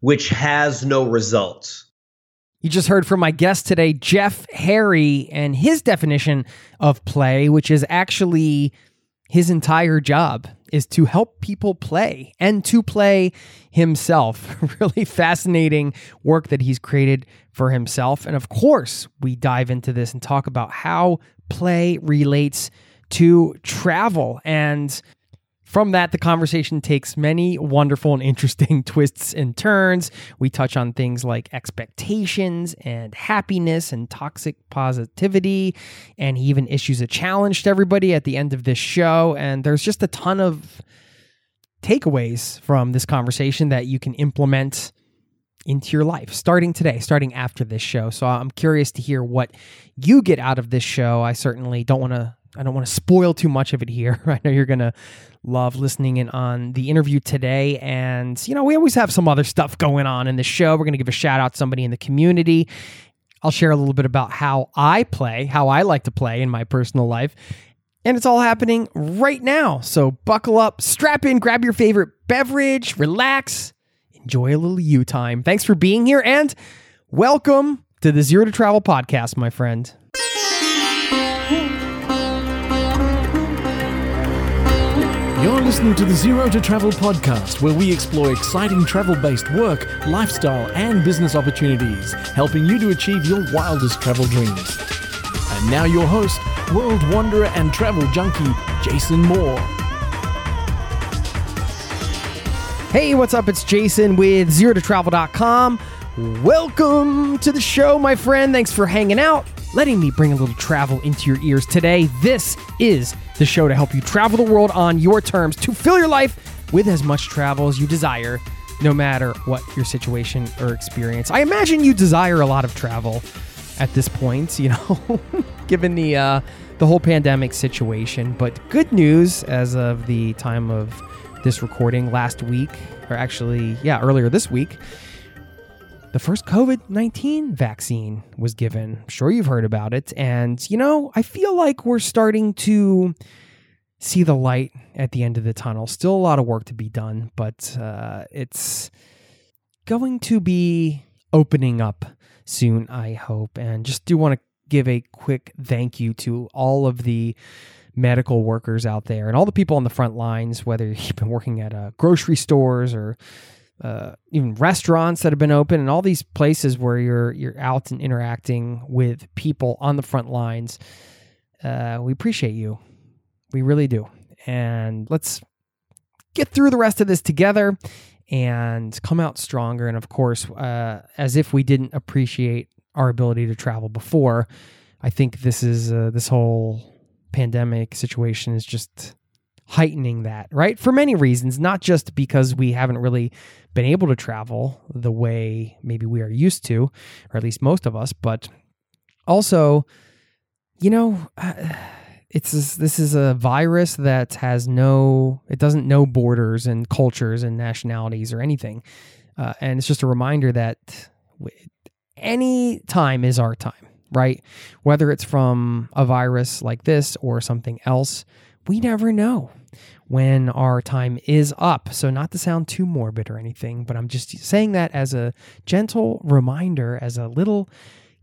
which has no results. You just heard from my guest today, Jeff Harry, and his definition of play, which is actually his entire job is to help people play and to play himself. really fascinating work that he's created for himself. And of course, we dive into this and talk about how play relates to travel. And from that, the conversation takes many wonderful and interesting twists and turns. We touch on things like expectations and happiness and toxic positivity. And he even issues a challenge to everybody at the end of this show. And there's just a ton of takeaways from this conversation that you can implement into your life starting today, starting after this show. So I'm curious to hear what you get out of this show. I certainly don't want to I don't want to spoil too much of it here. I know you're going to love listening in on the interview today. And, you know, we always have some other stuff going on in the show. We're going to give a shout out to somebody in the community. I'll share a little bit about how I play, how I like to play in my personal life. And it's all happening right now. So buckle up, strap in, grab your favorite beverage, relax, enjoy a little you time. Thanks for being here and welcome to the Zero to Travel podcast, my friend. Listening to the Zero to Travel podcast, where we explore exciting travel based work, lifestyle, and business opportunities, helping you to achieve your wildest travel dreams. And now, your host, world wanderer and travel junkie, Jason Moore. Hey, what's up? It's Jason with ZeroToTravel.com. Welcome to the show, my friend. Thanks for hanging out, letting me bring a little travel into your ears today. This is the show to help you travel the world on your terms to fill your life with as much travel as you desire, no matter what your situation or experience. I imagine you desire a lot of travel at this point, you know, given the uh, the whole pandemic situation. But good news as of the time of this recording last week, or actually, yeah, earlier this week, the first COVID 19 vaccine was given. I'm sure you've heard about it. And, you know, I feel like we're starting to see the light at the end of the tunnel. Still a lot of work to be done, but uh, it's going to be opening up soon, I hope. And just do want to give a quick thank you to all of the medical workers out there and all the people on the front lines, whether you've been working at uh, grocery stores or uh, even restaurants that have been open and all these places where you're you're out and interacting with people on the front lines. Uh, we appreciate you. We really do. And let's get through the rest of this together and come out stronger. And of course, uh, as if we didn't appreciate our ability to travel before, I think this is uh, this whole pandemic situation is just heightening that, right? For many reasons, not just because we haven't really been able to travel the way maybe we are used to, or at least most of us, but also, you know, it's this, this is a virus that has no, it doesn't know borders and cultures and nationalities or anything. Uh, and it's just a reminder that any time is our time, right? Whether it's from a virus like this or something else, we never know when our time is up. So, not to sound too morbid or anything, but I'm just saying that as a gentle reminder, as a little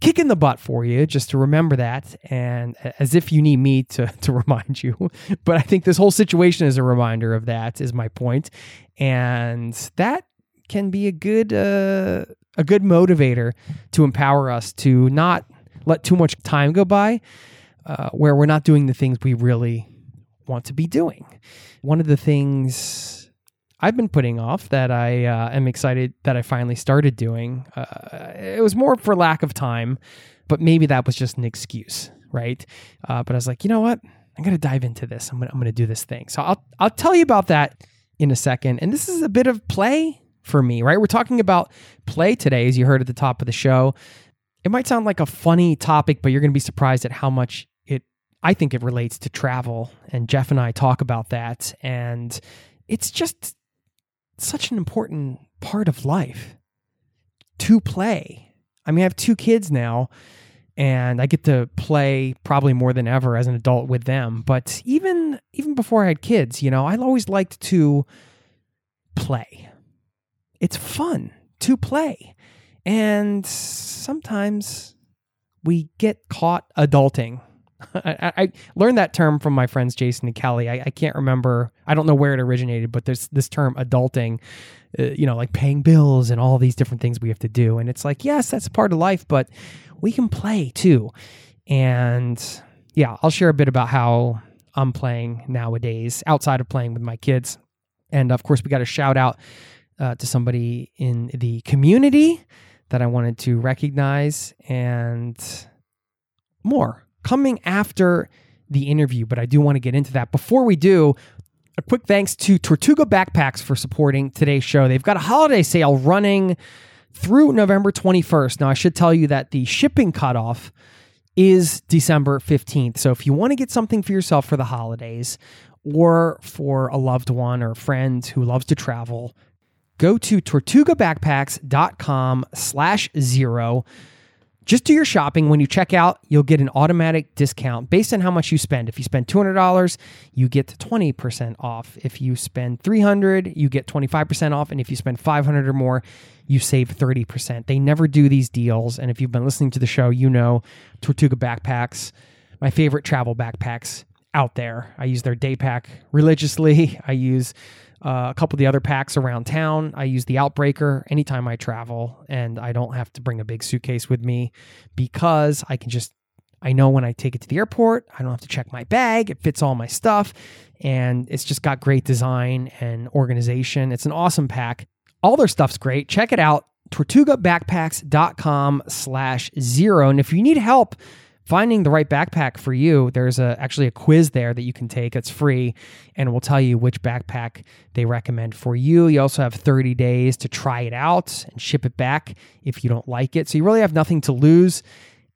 kick in the butt for you just to remember that and as if you need me to to remind you but i think this whole situation is a reminder of that is my point and that can be a good uh, a good motivator to empower us to not let too much time go by uh, where we're not doing the things we really want to be doing one of the things I've been putting off that I uh, am excited that I finally started doing. Uh, it was more for lack of time, but maybe that was just an excuse, right? Uh, but I was like, you know what? I'm gonna dive into this. I'm gonna I'm gonna do this thing. So I'll I'll tell you about that in a second. And this is a bit of play for me, right? We're talking about play today, as you heard at the top of the show. It might sound like a funny topic, but you're gonna be surprised at how much I think it relates to travel. And Jeff and I talk about that, and it's just such an important part of life to play. I mean, I have two kids now, and I get to play probably more than ever as an adult with them. But even even before I had kids, you know, I always liked to play. It's fun to play. And sometimes we get caught adulting I, I, learned that term from my friends Jason and Kelly. I, I, can't remember. I don't know where it originated, but there's this term adulting. Uh, you know, like paying bills and all these different things we have to do. And it's like, yes, that's a part of life, but we can play too. And yeah, I'll share a bit about how I'm playing nowadays outside of playing with my kids. And of course, we got a shout out uh, to somebody in the community that I wanted to recognize and more coming after the interview, but I do want to get into that. Before we do, a quick thanks to Tortuga Backpacks for supporting today's show. They've got a holiday sale running through November 21st. Now, I should tell you that the shipping cutoff is December 15th. So if you want to get something for yourself for the holidays or for a loved one or a friend who loves to travel, go to tortugabackpacks.com slash zero just do your shopping. When you check out, you'll get an automatic discount based on how much you spend. If you spend $200, you get 20% off. If you spend 300, you get 25% off, and if you spend 500 or more, you save 30%. They never do these deals, and if you've been listening to the show, you know Tortuga backpacks, my favorite travel backpacks out there. I use their day pack religiously. I use uh, a couple of the other packs around town. I use the Outbreaker anytime I travel, and I don't have to bring a big suitcase with me because I can just, I know when I take it to the airport, I don't have to check my bag. It fits all my stuff, and it's just got great design and organization. It's an awesome pack. All their stuff's great. Check it out. TortugaBackpacks.com slash zero. And if you need help, finding the right backpack for you, there's a, actually a quiz there that you can take. It's free and will tell you which backpack they recommend for you. You also have 30 days to try it out and ship it back if you don't like it. So you really have nothing to lose.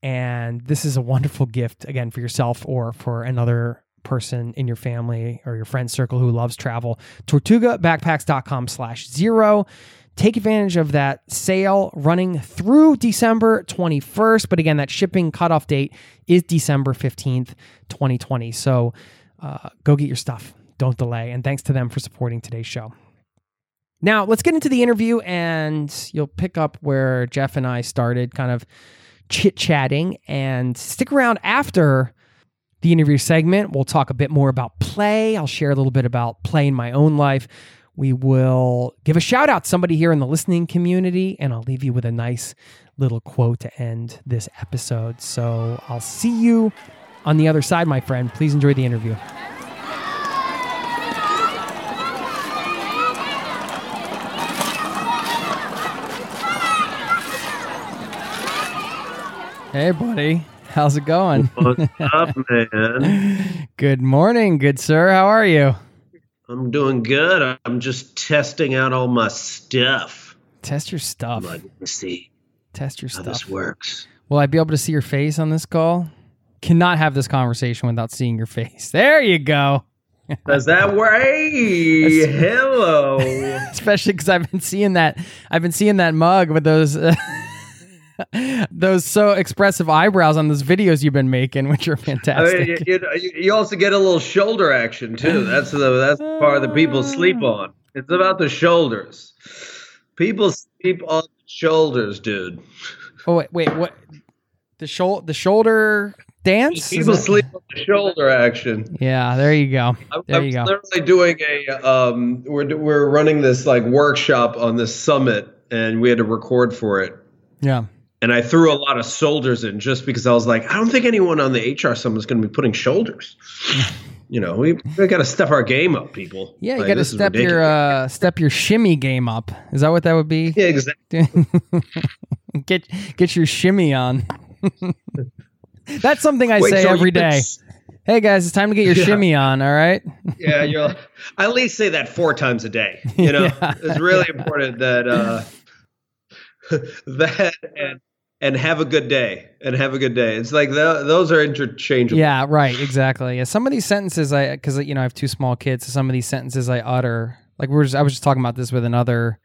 And this is a wonderful gift, again, for yourself or for another person in your family or your friend circle who loves travel. TortugaBackpacks.com slash zero. Take advantage of that sale running through December 21st. But again, that shipping cutoff date is December 15th, 2020. So uh, go get your stuff. Don't delay. And thanks to them for supporting today's show. Now, let's get into the interview, and you'll pick up where Jeff and I started kind of chit chatting. And stick around after the interview segment. We'll talk a bit more about play. I'll share a little bit about play in my own life. We will give a shout out to somebody here in the listening community, and I'll leave you with a nice little quote to end this episode. So I'll see you on the other side, my friend. Please enjoy the interview. Hey, buddy. How's it going? What's up, man? Good morning, good sir. How are you? I'm doing good. I'm just testing out all my stuff. Test your stuff. Let me see Test your how stuff. this works. Will I be able to see your face on this call? Cannot have this conversation without seeing your face. There you go. Does that work? Hey, hello. Especially because I've been seeing that. I've been seeing that mug with those. Those so expressive eyebrows on those videos you've been making, which are I fantastic. mean, you, you, you also get a little shoulder action too. That's the that's the part that people sleep on. It's about the shoulders. People sleep on shoulders, dude. oh wait, wait, what? The shoulder the shoulder dance. People sleep on the shoulder action. Yeah, there you go. There I'm you go. literally doing a um we're we're running this like workshop on this summit and we had to record for it. Yeah. And I threw a lot of shoulders in just because I was like, I don't think anyone on the HR summit is going to be putting shoulders. you know, we, we got to step our game up, people. Yeah, you Like, got to step your uh, step your shimmy game up. Is that what that would be? yeah, exactly. get get your shimmy on. That's something I Wait, say so every s- Hey guys, it's time to get your Yeah. shimmy on. All right. Yeah, you're. Like, I at least say that four times a day. You know, Yeah. it's really important that uh, that and and have a good day and have a good day. It's like tho- those are interchangeable. Yeah, right, exactly. Yeah, some of these sentences I because you know I have two small kids, so some of these sentences I utter like we're, just, I was just talking about this with another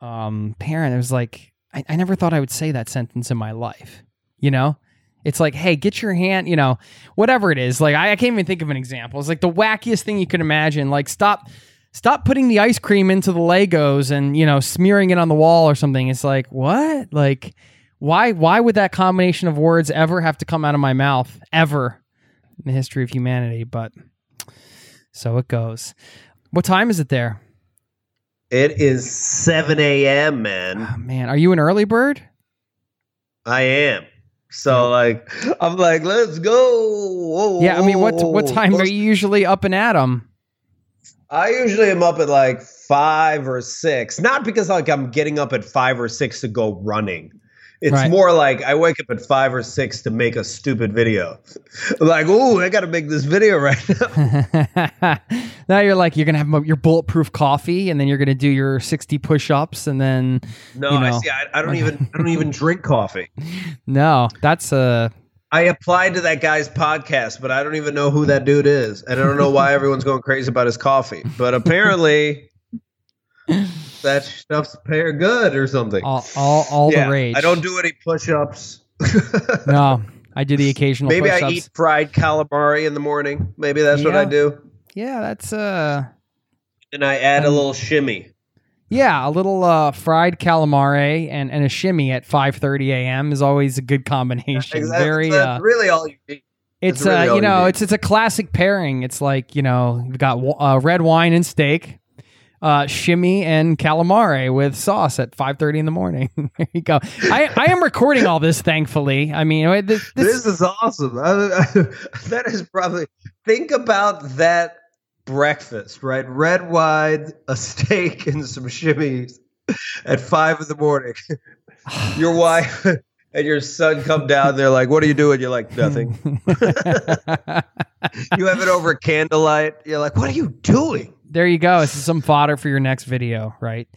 um parent. It was like I, I never thought I would say that sentence in my life. You know, it's like, hey, get your hand, you know, whatever it is. Like I, I can't even think of an example. It's like the wackiest thing you could imagine. Like stop. Stop putting the ice cream into the Legos and you know smearing it on the wall or something. It's like what? Like why why would that combination of words ever have to come out of my mouth ever in the history of humanity but so it goes what time is it there It is seven a.m. Man, oh, man are you an early bird I am. So like, I'm like, let's go. Whoa, yeah i mean what what time are you usually up and at 'em? I usually am up at like five or six. Not because like I'm getting up at five or six to go running. It's Right. more like I wake up at five or six to make a stupid video. like, oh, I got to make this video right now. now you're like you're gonna have your bulletproof coffee and then you're gonna do your 60 push-ups and then No, You I see. I, I don't even. I don't even drink coffee. no that's a. I applied to that guy's podcast, but I don't even know who that dude is, and I don't know why everyone's going crazy about his coffee. But apparently, that stuff's pair good or something. all all, all yeah, the rage I don't do any push-ups. no i do the occasional Maybe push-ups. I eat fried calamari in the morning. Maybe that's what I do. yeah that's uh And I add a Um, little shimmy. Yeah, a little uh, fried calamari and, and a shimmy at 5:30 a.m. is always a good combination. Exactly. Very, That's uh, really all you need. it's really uh, all you you know, need. it's it's a classic pairing. It's like you know, you've got uh, red wine and steak, uh, shimmy and calamari with sauce at 5:30 in the morning. there you go. I, I am recording all this, thankfully. I mean, this, this, This is awesome. I- I- that is probably think about that breakfast, right? Red wine, a steak, and some shimmies at five in the morning. your wife and your son come down. They're like, "What are you doing?" You're like, "Nothing." you have it over candlelight. You're like, "What are you doing?" There you go. This is some fodder for your next video, right?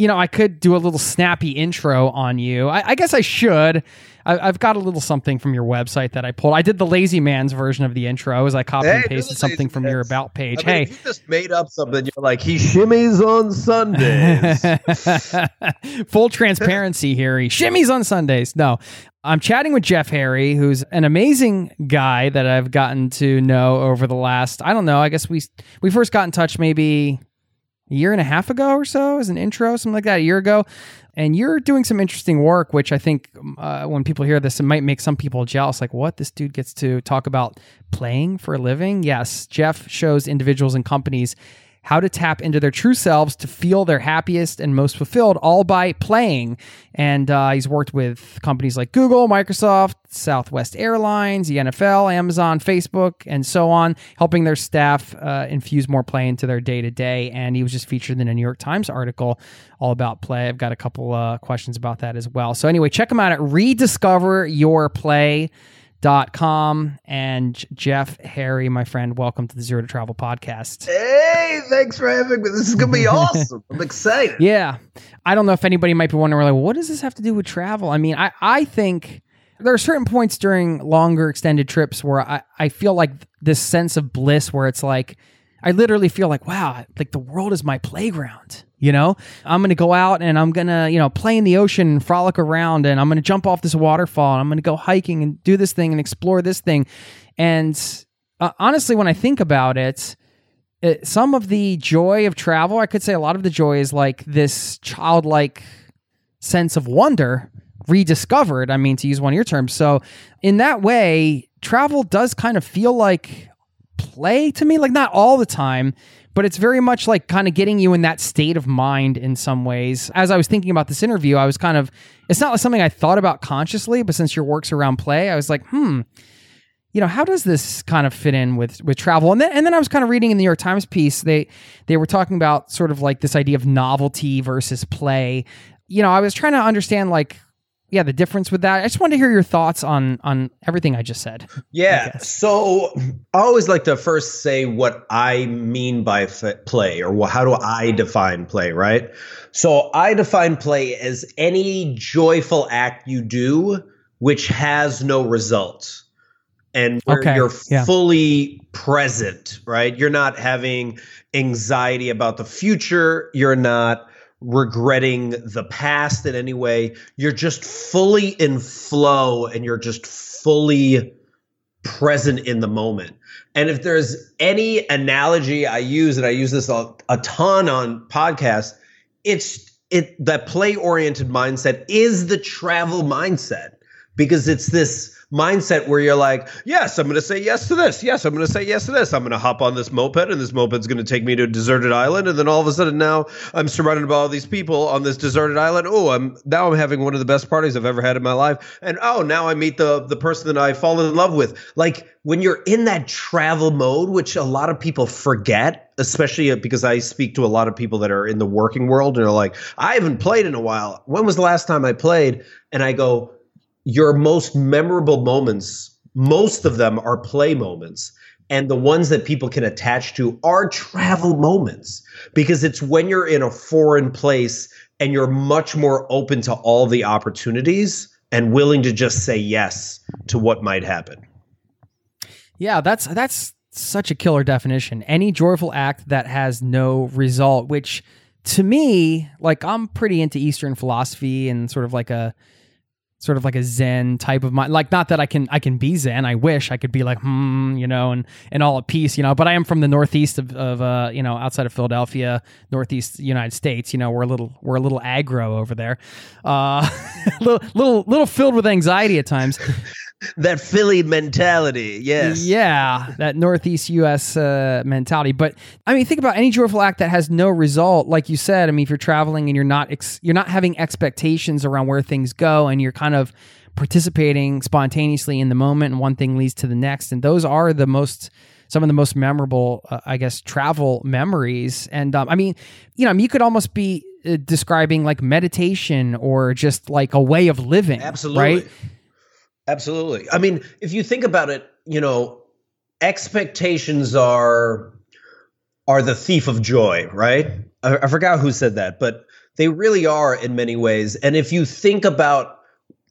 You know, I could do a little snappy intro on you. I, I guess I should. I, I've got a little something from your website that I pulled. I did the lazy man's version of the intro as I copy Hey, and pasted something from your about page. I mean, hey, you just made up something. You're like, "He shimmies on Sundays." Full transparency here. He shimmies on Sundays. No, I'm chatting with Jeff Harry, who's an amazing guy that I've gotten to know over the last. I don't know. I guess we we first got in touch maybe a year and a half ago or so as an intro, something like that, a year ago. And you're doing some interesting work, which I think uh, when people hear this, it might make some people jealous. Like, what? This dude gets to talk about playing for a living? Yes. Jeff shows individuals and companies how to tap into their true selves to feel their happiest and most fulfilled, all by playing. And uh, he's worked with companies like Google, Microsoft, Southwest Airlines, the NFL, Amazon, Facebook, and so on, helping their staff uh, infuse more play into their day to day. And he was just featured in a New York Times article all about play. I've got a couple uh, questions about that as well. So, anyway, check him out at Rediscover Your Play dot com and Jeff Harry, my friend, welcome to the Zero to Travel podcast. Hey, thanks for having me. This is gonna be awesome. I'm excited. Yeah. I don't know if anybody might be wondering, like, what does this have to do with travel? I mean, I, I think there are certain points during longer extended trips where I, I feel like this sense of bliss where it's like, I literally feel like, wow, like the world is my playground. You know, I'm to go out and I'm to, you know, play in the ocean and frolic around and I'm to jump off this waterfall and I'm to go hiking and do this thing and explore this thing. And uh, honestly, when I think about it, it, some of the joy of travel, I could say a lot of the joy is like this childlike sense of wonder rediscovered. I mean, to use one of your terms. So, in that way, travel does kind of feel like play to me, like not all the time, but it's very much like kind of getting you in that state of mind in some ways. As I was thinking about this interview, I was kind of, it's not like something I thought about consciously, but since your work's around play, I was like, hmm, you know, how does this kind of fit in with with travel? And then and then I was kind of reading in the New York Times piece, they they were talking about sort of like this idea of novelty versus play. You know, I was trying to understand like yeah, the difference with that. I just wanted to hear your thoughts on on everything I just said. Yeah. So I always like to first say what I mean by f- play or how do I define play, right? So I define play as any joyful act you do which has no results and where Okay, you're yeah. fully present, right? You're not having anxiety about the future. You're not regretting the past in any way. You're just fully in flow and you're just fully present in the moment. And if there's any analogy I use, and I use this a, a ton on podcasts, it's it that play oriented mindset is the travel mindset because it's this mindset where you're like, yes, I'm going to say yes to this. Yes, I'm going to say yes to this. I'm going to hop on this moped and this moped's going to take me to a deserted island. And then all of a sudden now I'm surrounded by all these people on this deserted island. Oh, I'm now I'm having one of the best parties I've ever had in my life. And oh, now I meet the the person that I fall in love with. Like when you're in that travel mode, which a lot of people forget, especially uh, because I speak to a lot of people that are in the working world and are like, I haven't played in a while. When was the last time I played? And I go, your most memorable moments, most of them are play moments. And the ones that people can attach to are travel moments because it's when you're in a foreign place and you're much more open to all the opportunities and willing to just say yes to what might happen. Yeah, that's that's such a killer definition. Any joyful act that has no result, which to me, like I'm pretty into Eastern philosophy and sort of like a sort of like a Zen type of mind. Like not that I can I can be Zen. I wish I could be like hmm, you know, and and all at peace, you know. But I am from the Northeast of, of uh, you know, outside of Philadelphia, Northeast United States. You know, we're a little we're a little aggro over there, uh, little little little filled with anxiety at times. That Philly mentality, yes. Yeah, that Northeast U.S. Uh, mentality. But I mean, think about any joyful act that has no result. Like you said, I mean, if you're traveling and you're not ex- you're not having expectations around where things go, and you're kind of participating spontaneously in the moment, and one thing leads to the next, and those are the most some of the most memorable, uh, I guess, travel memories. And um, I mean, you know, I mean, you could almost be uh, describing like meditation or just like a way of living. Absolutely. Right? Absolutely. I mean, if you think about it, you know, expectations are are the thief of joy, right? I, I forgot who said that, but they really are in many ways. And if you think about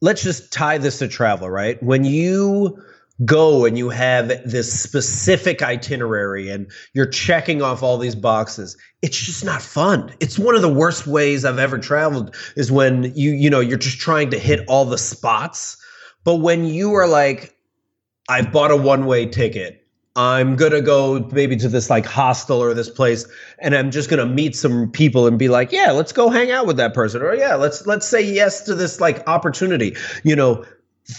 let's just tie this to travel, right? When you go and you have this specific itinerary and you're checking off all these boxes it's just not fun it's one of the worst ways i've ever traveled is when you you know you're just trying to hit all the spots but when you are like i've bought a one way ticket i'm going to go maybe to this like hostel or this place and i'm just going to meet some people and be like yeah let's go hang out with that person or yeah let's let's say yes to this like opportunity you know?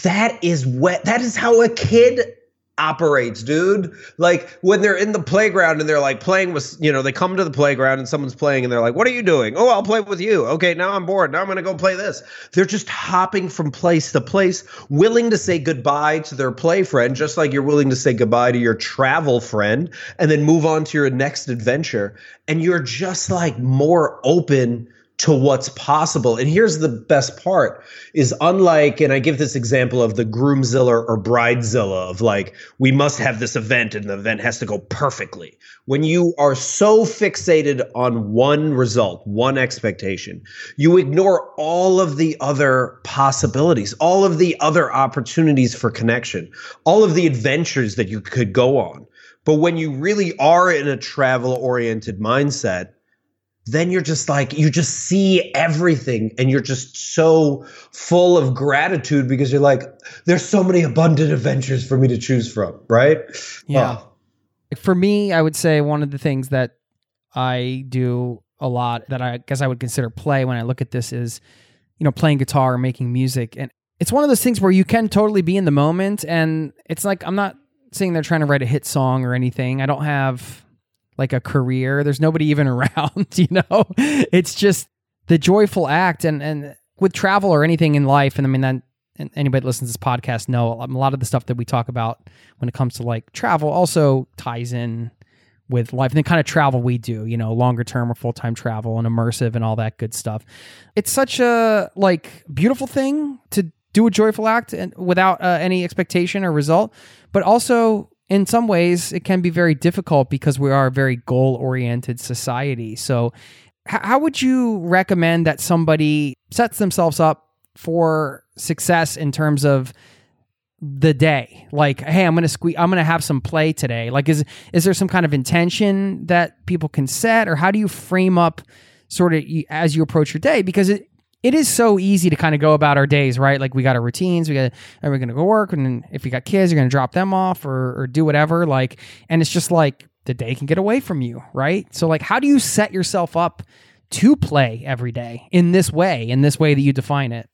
That is what that is how a kid operates dude. Like when they're in the playground and they're like playing with you know they come to the playground and someone's playing and they're like what are you doing? Oh i'll play with you. Okay now i'm bored. Now i'm going to go play this. They're just hopping from place to place willing to say goodbye to their play friend just like you're willing to say goodbye to your travel friend and then move on to your next adventure. And you're just like more open to what's possible. And here's the best part is unlike, and I give this example of the groomzilla or bridezilla of like, we must have this event and the event has to go perfectly. When you are so fixated on one result, one expectation, you ignore all of the other possibilities, all of the other opportunities for connection, all of the adventures that you could go on. But when you really are in a travel oriented mindset, then you're just like you just see everything and you're just so full of gratitude because you're like there's so many abundant adventures for me to choose from right Yeah. Oh, For me, I would say one of the things that I do a lot that I guess I would consider play when I look at this is, you know, playing guitar or making music. And it's one of those things where you can totally be in the moment. And it's like, I'm not sitting there trying to write a hit song or anything. I don't have like a career. There's nobody even around, you know? It's just the joyful act. And, and with travel or anything in life, and I mean, that and anybody that listens to this podcast know a lot of the stuff that we talk about when it comes to like travel also ties in with life and the kind of travel we do, you know, longer term or full time travel and immersive and all that good stuff. It's such a like beautiful thing to do a joyful act and without uh, any expectation or result, but also in some ways it can be very difficult because we are a very goal oriented society. So, how would you recommend that somebody sets themselves up for success in terms of the day? Like hey i'm gonna squeeze i'm gonna have some play today. Like is is there some kind of intention that people can set or how do you frame up sort of as you approach your day? Because it it is so easy to kind of go about our days right like we got our routines we got are we're gonna go work and if you got kids you're gonna drop them off or, or do whatever like and it's just like the day can get away from you right so like how do you set yourself up to play every day in this way in this way that you define it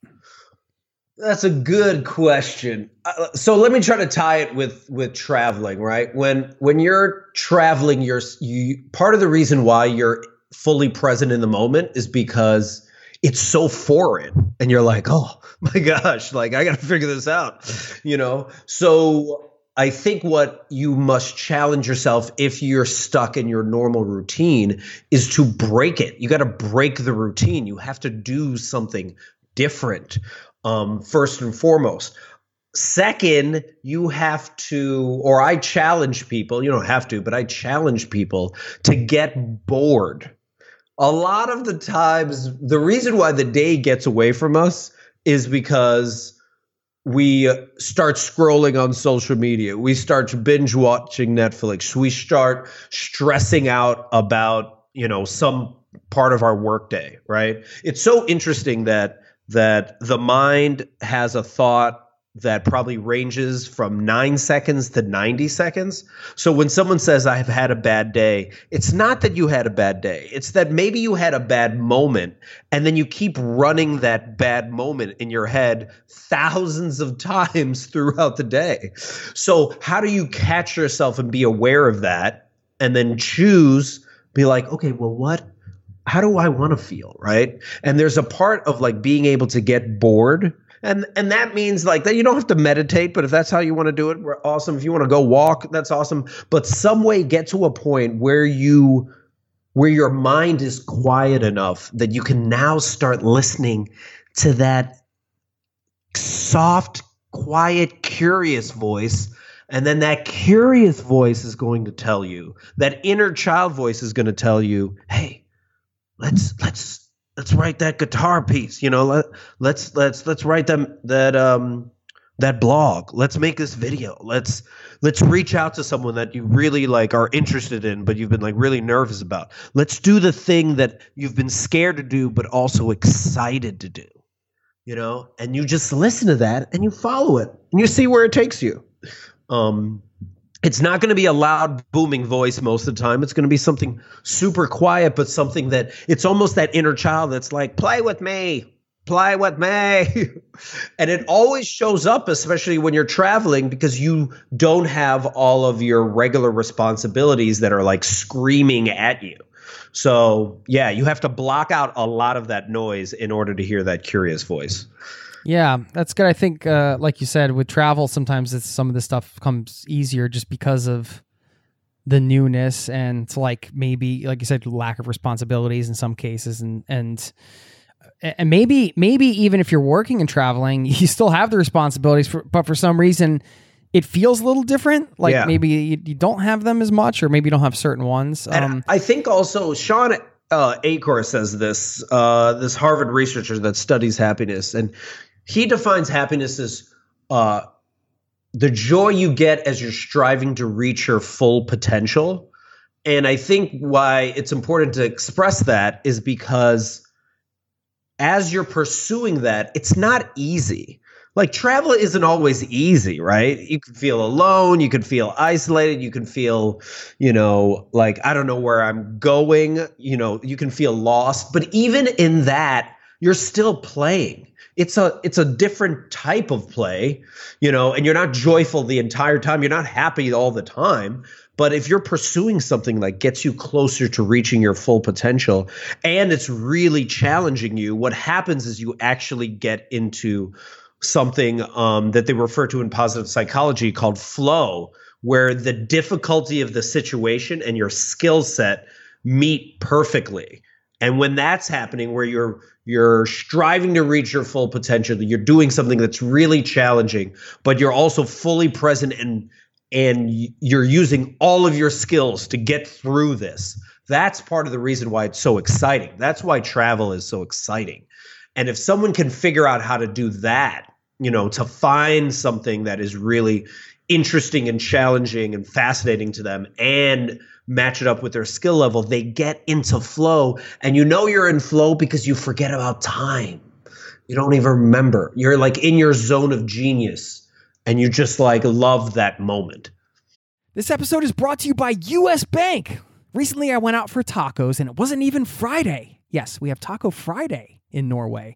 that's a good question. Uh, so let me try to tie it with with traveling, right? When when you're traveling, you're you part of the reason why you're fully present in the moment is because it's so foreign and you're like, "Oh my gosh, like I got to figure this out." You know? So I think what you must challenge yourself if you're stuck in your normal routine is to break it. You got to break the routine. You have to do something different um, first and foremost. Second, you have to, or I challenge people, you don't have to, but I challenge people to get bored. A lot of the times, the reason why the day gets away from us is because we start scrolling on social media. We start binge watching Netflix. We start stressing out about, you know, some part of our workday, right? It's so interesting that that the mind has a thought that probably ranges from nine seconds to 90 seconds. So when someone says, I've had a bad day, it's not that you had a bad day. It's that maybe you had a bad moment and then you keep running that bad moment in your head thousands of times throughout the day. So, how do you catch yourself and be aware of that and then choose, be like, okay, well, what? how do I want to feel, right? And there's a part of like being able to get bored. And and that means like that you don't have to meditate, but if that's how you want to do it, we're awesome. If you want to go walk, that's awesome. But some way get to a point where you where your mind is quiet enough that you can now start listening to that soft, quiet, curious voice and then that curious voice is going to tell you, that inner child voice is going to tell you, hey, let's let's let's write that guitar piece you know let, let's let's let's write them that um that blog. Let's make this video. Let's let's reach out to someone that you really like are interested in but you've been like really nervous about. Let's do the thing that you've been scared to do but also excited to do you know? And you just listen to that and you follow it and you see where it takes you. Um it's not going to be a loud booming voice most of the time. It's going to be something super quiet but something that it's almost that inner child that's like play with me play with me. And it always shows up especially when you're traveling because you don't have all of your regular responsibilities that are like screaming at you. So yeah you have to block out a lot of that noise in order to hear that curious voice yeah, that's good. I think, uh, like you said, with travel, sometimes it's some of the stuff comes easier just because of the newness and it's like maybe, like you said, lack of responsibilities in some cases, and and and maybe maybe even if you're working and traveling, you still have the responsibilities, for, but for some reason. It feels a little different. Like yeah. maybe you, you, don't have them as much, or maybe you don't have certain ones. Um, I think also Shawn uh, Achor says this. Uh, this Harvard researcher that studies happiness, and he defines happiness as uh, the joy you get as you're striving to reach your full potential. And I think why it's important to express that is because as you're pursuing that, it's not easy. Like travel isn't always easy, right? You can feel alone, you can feel isolated, you can feel, you know, like I don't know where I'm going, you know, you can feel lost. But even in that, you're still playing. It's a it's a different type of play, you know, and you're not joyful the entire time. You're not happy all the time. But if you're pursuing something that gets you closer to reaching your full potential and it's really challenging you, what happens is you actually get into something um, that they refer to in positive psychology called flow, where the difficulty of the situation and your skill set meet perfectly. And when that's happening, where you're you're striving to reach your full potential, you're doing something that's really challenging, but you're also fully present and and you're using all of your skills to get through this. That's part of the reason why it's so exciting. That's why travel is so exciting. And if someone can figure out how to do that, you know, to find something that is really interesting and challenging and fascinating to them and match it up with their skill level, they get into flow. And you know you're in flow because you forget about time. You don't even remember. You're like in your zone of genius and you just like love that moment. This episode is brought to you by US Bank. Recently, I went out for tacos and it wasn't even Friday. Yes, we have Taco Friday in Norway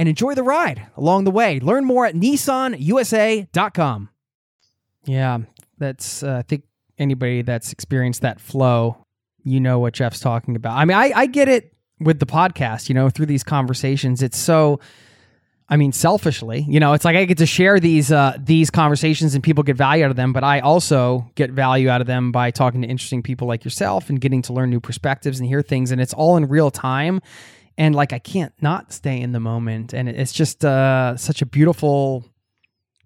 and enjoy the ride along the way. Learn more at nissanusa.com. Yeah, that's, uh, I think anybody that's experienced that flow, you know what Jeff's talking about. I mean, I, I get it with the podcast, you know, through these conversations. It's so, I mean, selfishly, you know, it's like I get to share these uh, these conversations and people get value out of them, but I also get value out of them by talking to interesting people like yourself and getting to learn new perspectives and hear things, and it's all in real time and like I can't not stay in the moment, and it's just uh, such a beautiful.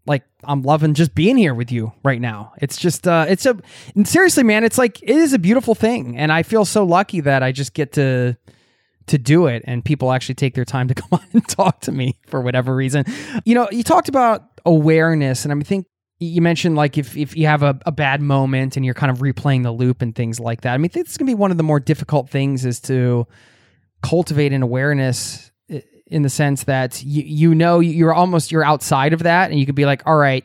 Like I'm loving just being here with you right now. It's just uh, it's a seriously, man. It's like it is a beautiful thing, and I feel so lucky that I just get to to do it and people actually take their time to come on and talk to me for whatever reason. You know, you talked about awareness and I think you mentioned like if, if you have a, a bad moment and you're kind of replaying the loop and things like that. I mean, it's gonna be one of the more difficult things is to cultivate an awareness in the sense that you, you know you're almost you're outside of that and you could be like all right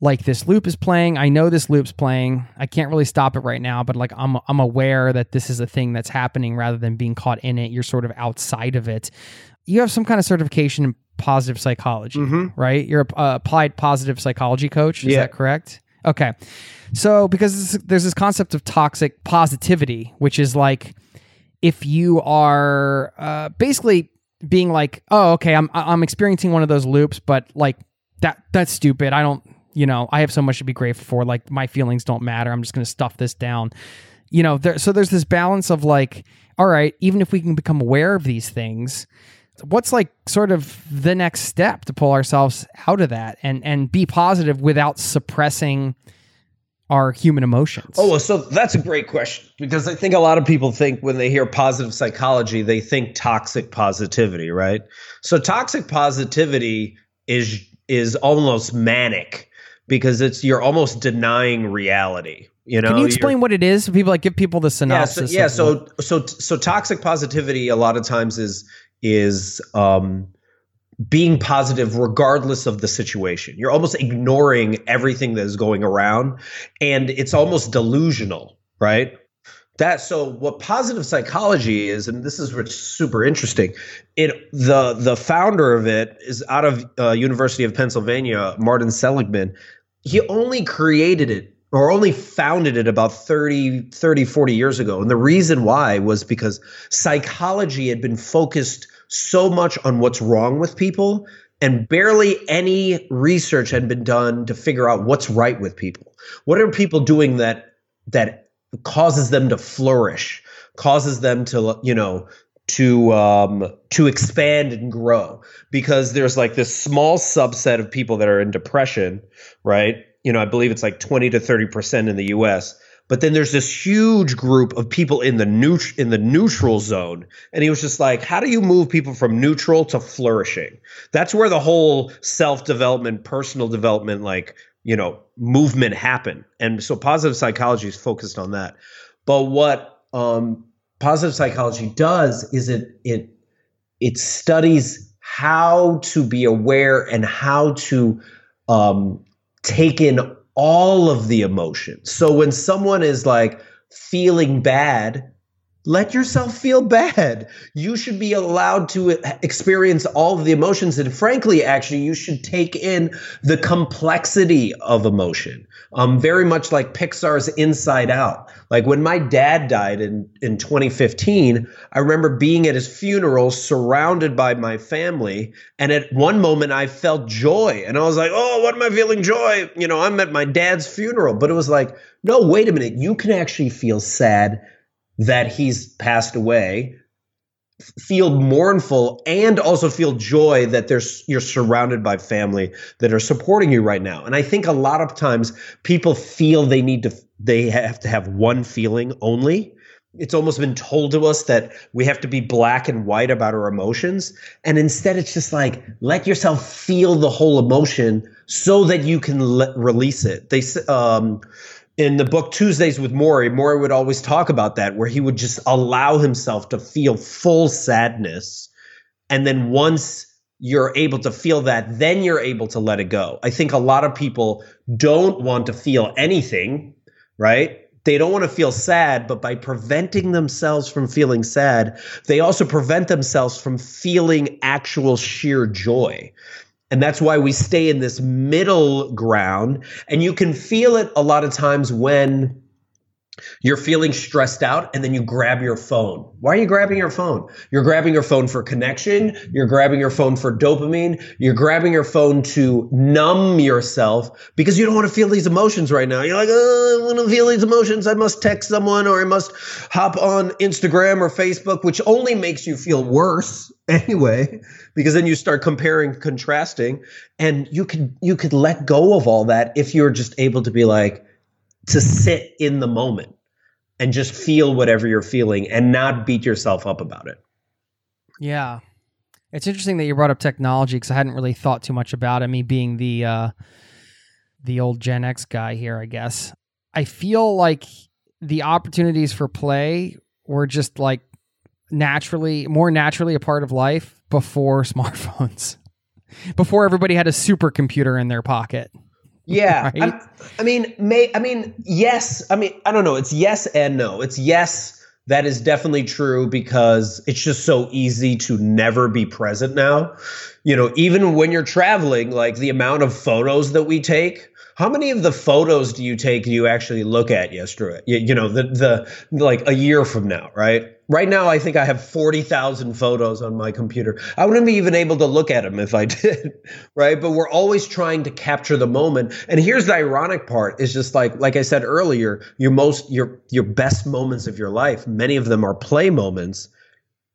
like this loop is playing. I know this loop's playing. I can't really stop it right now but like i'm i'm aware that this is a thing that's happening rather than being caught in it. You're sort of outside of it. You have some kind of certification in positive psychology Mhm. right? You're a uh, applied positive psychology coach. Is Yeah. that correct? Okay. So because this- there's this concept of toxic positivity which is like if you are uh, basically being like, oh, okay, I'm I'm experiencing one of those loops, but like that that's stupid. I don't you know, I have so much to be grateful for. Like my feelings don't matter. I'm just going to stuff this down. You know, there, so there's this balance of like, all right, even if we can become aware of these things, what's like sort of the next step to pull ourselves out of that and and be positive without suppressing our human emotions? Oh, well, so that's a great question because I think a lot of people think when they hear positive psychology, they think toxic positivity, right? So toxic positivity is is almost manic because it's you're almost denying reality. You know, Can you explain what it is? People like give people the synopsis. Yeah, so, yeah, so so so toxic positivity a lot of times is is um, being positive regardless of the situation. You're almost ignoring everything that is going around, and it's almost delusional, right? That so what positive psychology is, and this is what's super interesting. It the the founder of it is out of uh, University of Pennsylvania, Martin Seligman. He only created it or only founded it about 30, 30, 40 years ago. And the reason why was because psychology had been focused so much on what's wrong with people and barely any research had been done to figure out what's right with people. What are people doing that that causes them to flourish, causes them to, you know, to um, to expand and grow because there's like this small subset of people that are in depression, right? you know, I believe it's like 20 to 30% in the US. But then there's this huge group of people in the neut- in the neutral zone. And he was just like, how do you move people from neutral to flourishing? That's where the whole self-development, personal development, like, you know, movement happened. And so positive psychology is focused on that. But what um, positive psychology does is it it it studies how to be aware and how to um, take in all of the emotions. So when someone is like feeling bad, let yourself feel bad. You should be allowed to experience all of the emotions. And frankly, actually, you should take in the complexity of emotion. Um, very much like Pixar's Inside Out. Like when my dad died in, in 2015, I remember being at his funeral surrounded by my family. And at one moment, I felt joy. And I was like, oh, what am I feeling joy? You know, I'm at my dad's funeral. But it was like, no, wait a minute. You can actually feel sad that he's passed away feel mournful and also feel joy that there's you're surrounded by family that are supporting you right now. And i think a lot of times people feel they need to they have to have one feeling only. It's almost been told to us that we have to be black and white about our emotions. And instead it's just like let yourself feel the whole emotion so that you can let, release it. They um in the book Tuesdays with Morrie, Morrie would always talk about that, where he would just allow himself to feel full sadness. And then once you're able to feel that, then you're able to let it go. I think a lot of people don't want to feel anything, right? They don't want to feel sad, but by preventing themselves from feeling sad, they also prevent themselves from feeling actual sheer joy. And that's why we stay in this middle ground. And you can feel it a lot of times when you're feeling stressed out and then you grab your phone. Why are you grabbing your phone? You're grabbing your phone for connection. You're grabbing your phone for dopamine. You're grabbing your phone to numb yourself because you don't want to feel these emotions right now. You're like, oh, I want to feel these emotions. I must text someone or I must hop on Instagram or Facebook, which only makes you feel worse anyway because then you start comparing contrasting and you could you could let go of all that if you're just able to be like to sit in the moment and just feel whatever you're feeling and not beat yourself up about it. Yeah. It's interesting that you brought up technology because I hadn't really thought too much about it. Me being the uh, the old Gen X guy here, I guess. I feel like the opportunities for play were just like naturally, more naturally a part of life before smartphones, before everybody had a supercomputer in their pocket. Yeah, right? I mean, may I mean, yes. I mean, I don't know. It's yes and no. It's yes. That is definitely true because it's just so easy to never be present now. You know, even when you're traveling, like the amount of photos that we take, how many of the photos do you take do you actually look at yesterday? You, you know the the like a year from now right? Right now i think i have 40,000 photos on my computer. I wouldn't be even able to look at them if i did right? But we're always trying to capture the moment. And here's the ironic part is just like like i said earlier your most your your best moments of your life many of them are play moments.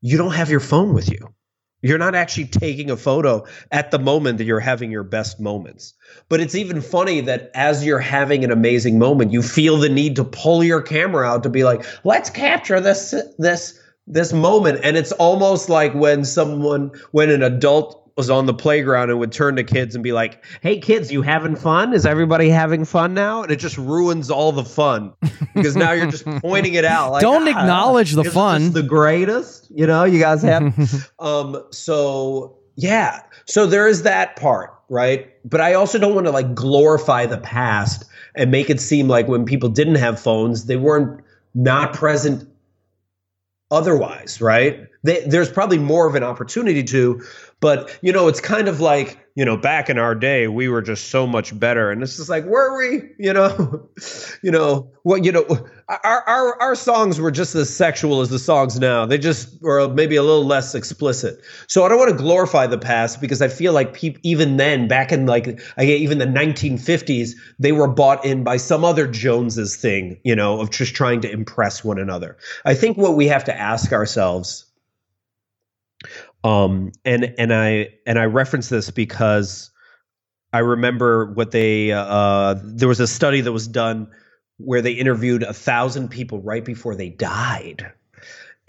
You don't have your phone with you you're not actually taking a photo at the moment that you're having your best moments. But it's even funny that as you're having an amazing moment, you feel the need to pull your camera out to be like, let's capture this this this moment. And it's almost like when someone when an adult was on the playground and would turn to kids and be like, "Hey kids, you having fun? Is everybody having fun now?" And it just ruins all the fun because now you're just pointing it out. Like, Don't ah, acknowledge the fun. the greatest, you know. You guys have, um. So yeah, so there is that part, right? But I also don't want to like glorify the past and make it seem like when people didn't have phones, they weren't not present otherwise, right? They, there's probably more of an opportunity to, but you know, it's kind of like you know, back in our day, we were just so much better, and it's just like, were we? You know, you know what? You know, our our our songs were just as sexual as the songs now. They just were maybe a little less explicit. So I don't want to glorify the past because I feel like people even then, back in like I even the 1950s, they were bought in by some other Joneses thing, you know, of just trying to impress one another. I think what we have to ask ourselves um, and and I and I reference this because I remember what they uh, there was a study that was done where they interviewed a thousand people right before they died.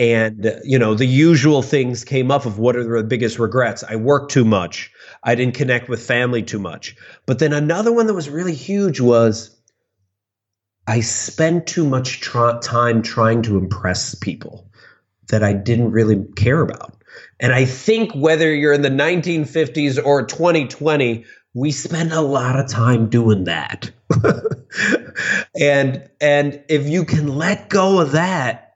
And you know the usual things came up of what are the biggest regrets. I worked too much. I didn't connect with family too much. But then another one that was really huge was I spent too much tra- time trying to impress people that I didn't really care about. And I think whether you're in the 1950s or 2020, we spend a lot of time doing that. and and if you can let go of that,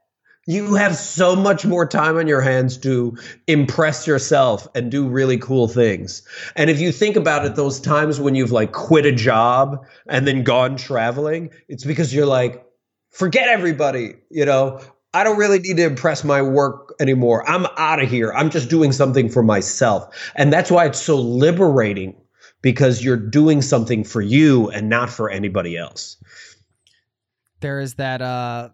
you have so much more time on your hands to impress yourself and do really cool things. And if you think about it, those times when you've like quit a job and then gone traveling, it's because you're like, forget everybody, you know, I don't really need to impress my work anymore. I'm out of here. I'm just doing something for myself. And that's why it's so liberating because you're doing something for you and not for anybody else. There is that uh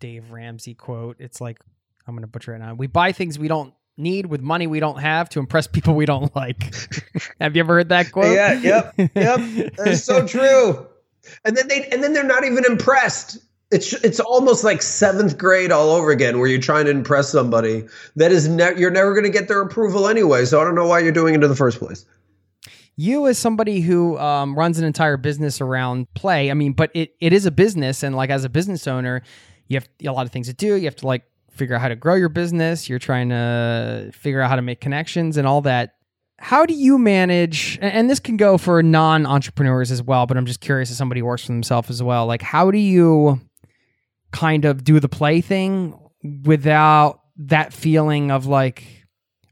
Dave Ramsey quote. It's like I'm going to butcher it now. We buy things we don't need with money we don't have to impress people we don't like. have you ever heard that quote? Yeah, yep. Yep. That's so true. And then they and then they're not even impressed it's it's almost like seventh grade all over again, where you're trying to impress somebody that is ne- you're never going to get their approval anyway. So I don't know why you're doing it in the first place. You, as somebody who um, runs an entire business around play, I mean, but it, it is a business, and like as a business owner, you have a lot of things to do. You have to like figure out how to grow your business. You're trying to figure out how to make connections and all that. How do you manage? And this can go for non entrepreneurs as well, but I'm just curious as somebody who works for themselves as well. Like, how do you kind of do the play thing without that feeling of like,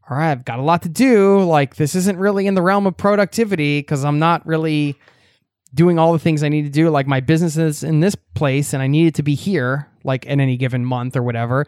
all right, I've got a lot to do. Like, this isn't really in the realm of productivity because I'm not really doing all the things I need to do. Like, my business is in this place and I need it to be here, like, in any given month or whatever.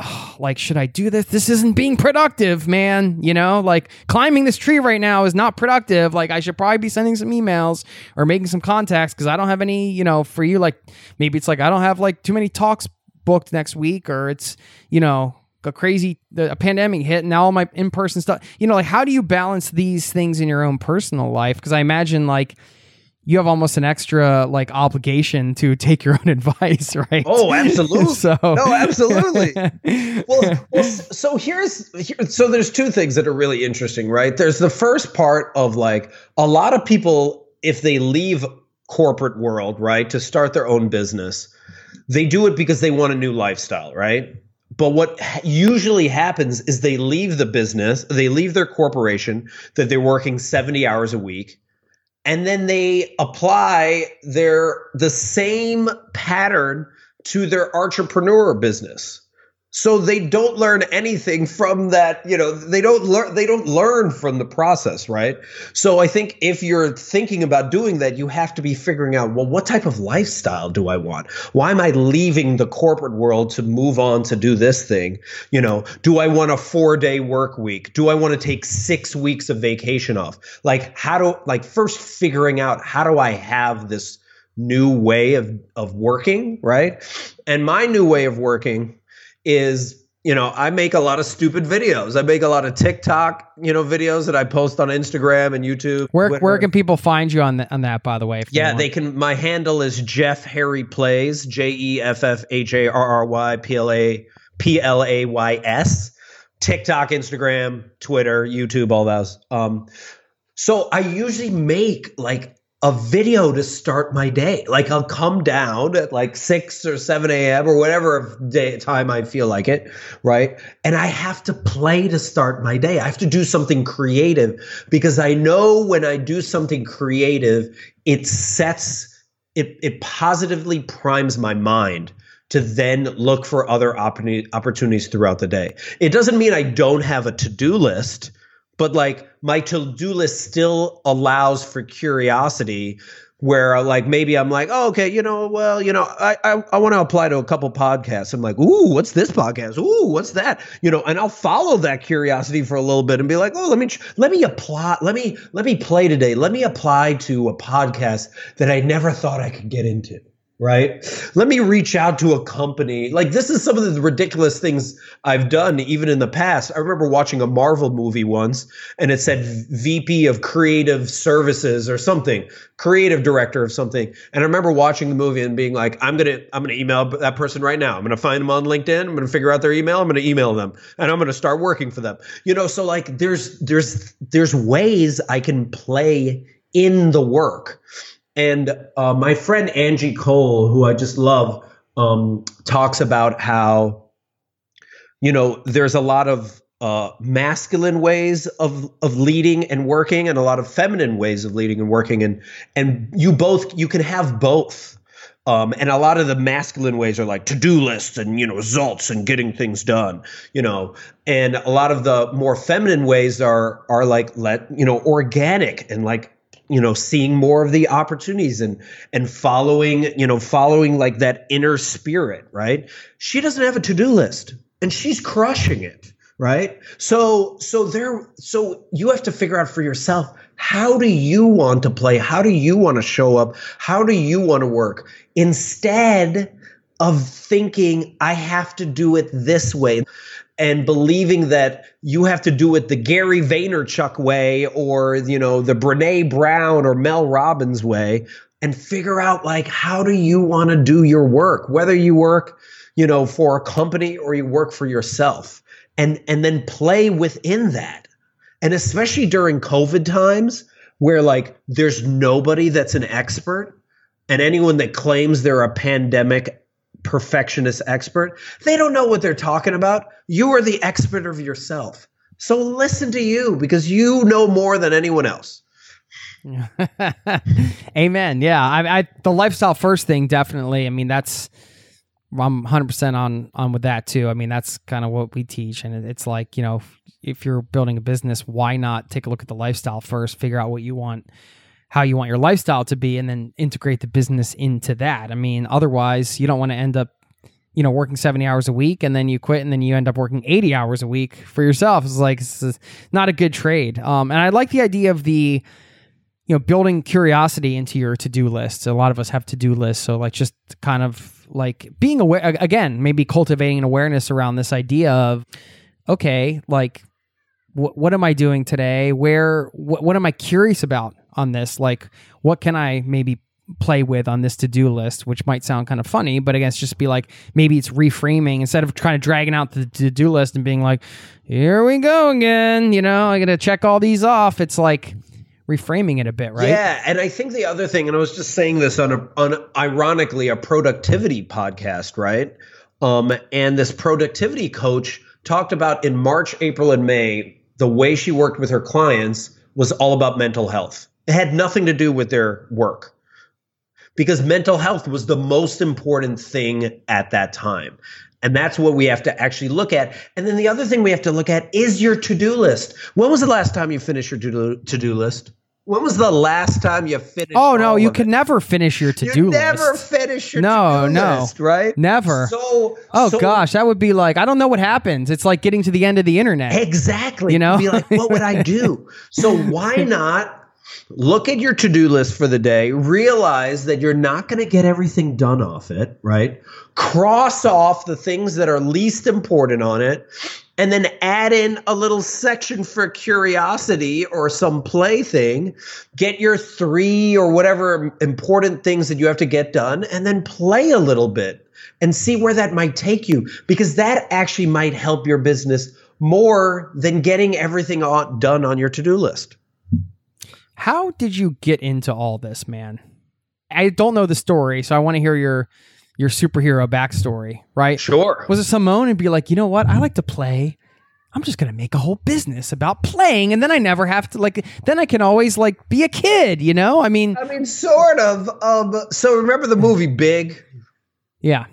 Like, should I do this? This isn't being productive, man. You know, like climbing this tree right now is not productive. Like, I should probably be sending some emails or making some contacts because I don't have any, you know, for you, like maybe it's like I don't have like too many talks booked next week or it's, you know, a crazy a pandemic hit and now all my in-person stuff you know like how do you balance these things in your own personal life because i imagine like you have almost an extra like obligation to take your own advice, right? Oh, absolutely. so no, absolutely. well, well, so here's here, so there's two things that are really interesting, right? There's the first part of like a lot of people if they leave corporate world, right, to start their own business, they do it because they want a new lifestyle, right? But what usually happens is they leave the business, they leave their corporation that they're working 70 hours a week and then they apply their the same pattern to their entrepreneur business. So they don't learn anything from that you know they don't learn they don't learn from the process right? So i think if you're thinking about doing that you have to be figuring out well what type of lifestyle do i want? Why am i leaving the corporate world to move on to do this thing? You know do i want a 4 day work week? Do i want to take 6 weeks of vacation off? Like how do like first figuring out how do i have this new way of of working right? And my new way of working is you know i make a lot of stupid videos i make a lot of tiktok you know videos that i post on instagram and youtube Where Twitter. where can people find you on the, on that? By the way, yeah want? they can my handle is jeff harry plays j-e-f-f-h-a-r-r-y p-l-a p-l-a-y-s tiktok instagram twitter youtube all those um so i usually make like a video to start my day. Like I'll come down at like six or seven a.m. or whatever day time I feel like it, right? And I have to play to start my day. I have to do something creative because I know when I do something creative, it sets it it positively primes my mind to then look for other opportunities throughout the day. It doesn't mean I don't have a to-do list but like my to-do list still allows for curiosity where uh, like maybe I'm like, oh, okay, you know, well, you know, I I, I want to apply to a couple podcasts. I'm like, ooh, what's this podcast? Ooh, what's that? You know, and I'll follow that curiosity for a little bit and be like, oh, let me let me apply, let me let me play today. Let me apply to a podcast that I never thought I could get into right? Let me reach out to a company. Like this is some of the ridiculous things I've done even in the past. I remember watching a Marvel movie once and it said VP of creative services or something, creative director of something. And I remember watching the movie and being like, I'm going to I'm going to email that person right now. I'm going to find them on LinkedIn. I'm going to figure out their email. I'm going to email them and I'm going to start working for them. You know, so like there's there's there's ways I can play in the work and uh, my friend Angie Cole, who I just love, um, talks about how, you know, there's a lot of uh, masculine ways of of leading and working, and a lot of feminine ways of leading and working, and and you both you can have both. Um, and a lot of the masculine ways are like to-do lists and you know results and getting things done you know and a lot of the more feminine ways are are like let you know organic and like you know seeing more of the opportunities and and following you know following like that inner spirit right? She doesn't have a to-do list and she's crushing it right? So so there so you have to figure out for yourself how do you want to play? How do you want to show up? How do you want to work? Instead of thinking i have to do it this way and believing that you have to do it the Gary Vaynerchuk way or you know the Brene Brown or Mel Robbins way and figure out like how do you want to do your work? Whether you work you know for a company or you work for yourself. And and then play within that. And especially during covid times where like there's nobody that's an expert and anyone that claims they're a pandemic perfectionist expert. They don't know what they're talking about. You are the expert of yourself. So listen to you because you know more than anyone else. Amen. Yeah, I, I the lifestyle first thing definitely. I mean, that's I'm 100 percent on on with that too. I mean, that's kind of what we teach, and it's like you know, if you're building a business, why not take a look at the lifestyle first, figure out what you want how you want your lifestyle to be and then integrate the business into that. I mean, otherwise, you don't want to end up you know working 70 hours a week and then you quit and then you end up working 80 hours a week for yourself. It's like it's not a good trade. Um, and i like the idea of the you know building curiosity into your to-do list. A lot of us have to-do lists so like just kind of like being aware again maybe cultivating an awareness around this idea of okay like wh- what am i doing today? Where wh- what am i curious about on this. Like, what can I maybe play with on this to-do list, which might sound kind of funny, but I guess just be like maybe it's reframing instead of trying to dragging out the to-do list and being like, here we go again, you know, I got to check all these off. It's like reframing it a bit, right? Yeah, and I think the other thing, and I was just saying this on a on ironically a productivity podcast, right? Um, and this productivity coach talked about in March, April, and May the way she worked with her clients was all about mental health it had nothing to do with their work because mental health was the most important thing at that time. And that's what we have to actually look at. And then the other thing we have to look at is your to do list. When was the last time you finished your to do list? When was the last time you finished? Oh no, you can it? never finish your to do you list. Never finish your no, to-do no, list, right? Never. So, oh so gosh, that would be like I don't know what happens. It's like getting to the end of the internet. Exactly. You know? You'd be like, what would I do? so why not look at your to-do list for the day, realize that you're not going to get everything done off it, right? Cross off the things that are least important on it, and then add in a little section for curiosity or some plaything. Get your three or whatever important things that you have to get done, and then play a little bit and see where that might take you because that actually might help your business more than getting everything done on your to-do list. How did you get into all this, man? I don't know the story, so I want to hear your your superhero backstory, right? Sure. Was it Simone and be like, you know what? I like to play. I'm just gonna make a whole business about playing, and then I never have to like. Then I can always like be a kid, you know. I mean, I mean, sort of. Um, so remember the movie Big? yeah,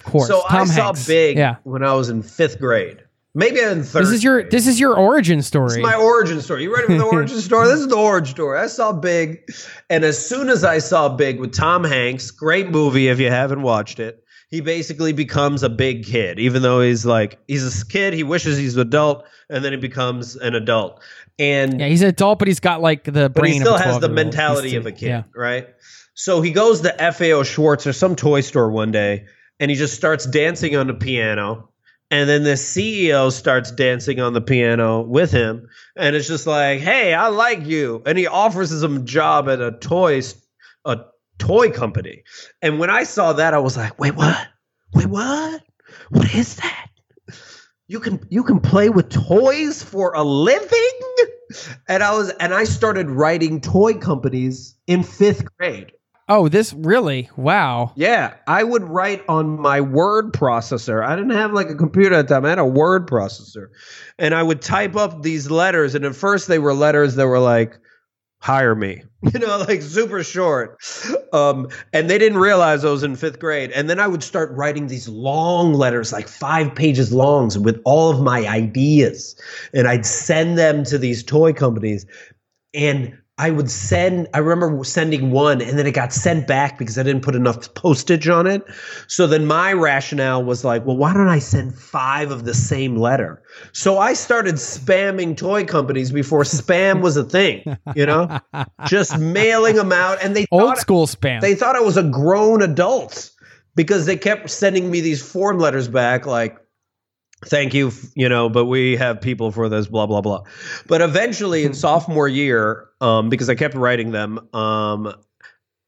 of course. So Tom I saw Hanks. Big Yeah, when I was in fifth grade, maybe in third. this is your grade. this is your origin story. This is my origin story. You ready for the origin story? This is the origin story. I saw Big, and as soon as I saw Big with Tom Hanks, great movie if you haven't watched it. He basically becomes a big kid, even though he's like he's a kid. He wishes he's an adult, and then he becomes an adult. And yeah, he's an adult, but he's got like the but brain. he still has the mentality of a kid, Yeah. right? So he goes to FAO Schwarz or some toy store one day and he just starts dancing on the piano. And then the CEO starts dancing on the piano with him. And it's just like, hey, I like you. And he offers him a job at a toy, a toy company. And when I saw that, I was like, wait, what? Wait, what? What is that? You can you can play with toys for a living? And I was and I started writing toy companies in fifth grade. Oh, this really? Wow. Yeah, I would write on my word processor. I didn't have like a computer at the time. I had a word processor. And I would type up these letters. And at first they were letters that were like, hire me. You know, like super short. Um, and they didn't realize I was in fifth grade. And then I would start writing these long letters, like five pages longs with all of my ideas. And I'd send them to these toy companies. And I would send, I remember sending one and then it got sent back because I didn't put enough postage on it. So then my rationale was like, well, why don't I send five of the same letter? So I started spamming toy companies before spam was a thing, you know, just mailing them out. And they Old thought, school spam. they thought I was a grown adult because they kept sending me these form letters back like, thank you, you know, but we have people for this, blah, blah, blah. But eventually in sophomore year, um, because I kept writing them, um,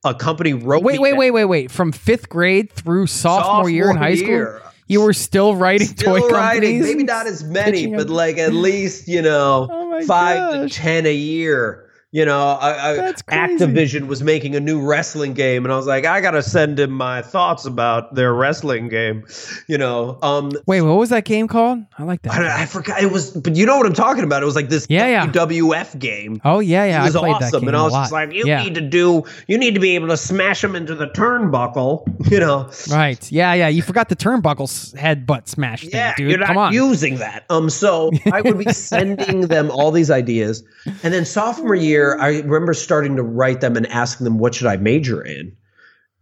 a company wrote wait, wait, wait, wait, wait. From fifth grade through sophomore, year in high school, you were still writing Still toy writing, companies. maybe not as many, but like at least you know Oh five gosh. to ten a year. You know, I, I, Activision was making a new wrestling game, and I was like, I gotta send him my thoughts about their wrestling game. You know, um, Wait, what was that game called? I like that. I, I forgot it was, but you know what I'm talking about. It was like this Yeah, yeah. WWF game. oh yeah, yeah. it was I played that awesome, game and I was just like, you yeah. need to do, you need to be able to smash them into the turnbuckle. You know, Right. Yeah, yeah. You forgot the turnbuckles headbutt smash thing, yeah, dude. you're not using that. Um, so I would be sending them all these ideas, and then sophomore year, I remember starting to write them and asking them what should I major in.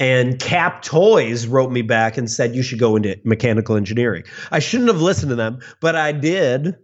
And Cap Toys wrote me back and said you should go into mechanical engineering. I shouldn't have listened to them, but I did.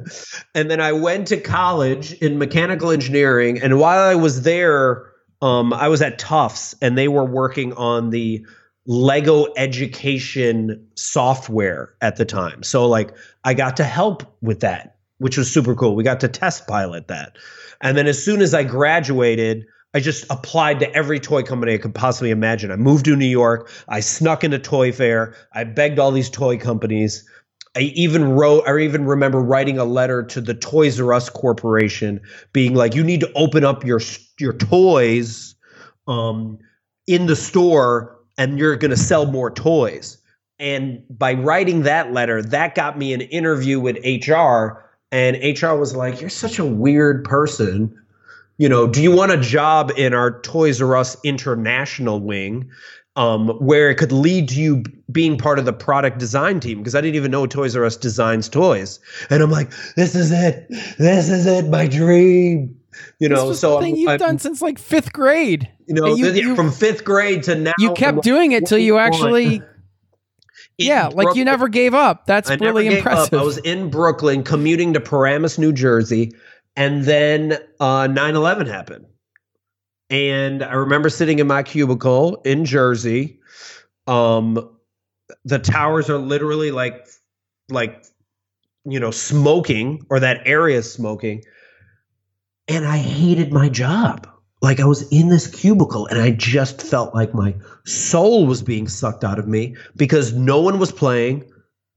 and then I went to college in mechanical engineering. And while I was there, um, I was at Tufts, and they were working on the Lego education software at the time. So like I got to help with that, which was super cool. We got to test pilot that. And then as soon as I graduated, I just applied to every toy company I could possibly imagine. I moved to New York. I snuck into Toy Fair. I begged all these toy companies. I even wrote, I even remember writing a letter to the Toys R Us Corporation, being like, "You need to open up your your toys um, in the store, and you're going to sell more toys." And by writing that letter, that got me an interview with HR, and HR was like, "You're such a weird person." You know, do you want a job in our Toys R Us international wing? um, where it could lead to you being part of the product design team because I didn't even know Toys R Us designs toys. And I'm like, this is it. This is it. My dream. You know, so the thing I'm, you've I'm- done since like fifth grade. you know, you- you- from fifth grade to now. You kept like, doing it till you actually, Yeah, like you never gave up. That's I really gave up. impressive. I was in Brooklyn commuting to Paramus, New Jersey, and then uh, 9/11 happened. And I remember sitting in my cubicle in Jersey. Um, the towers are literally like, like, you know, smoking, or that area is smoking. And I hated my job. Like I was in this cubicle, and I just felt like my soul was being sucked out of me because no one was playing.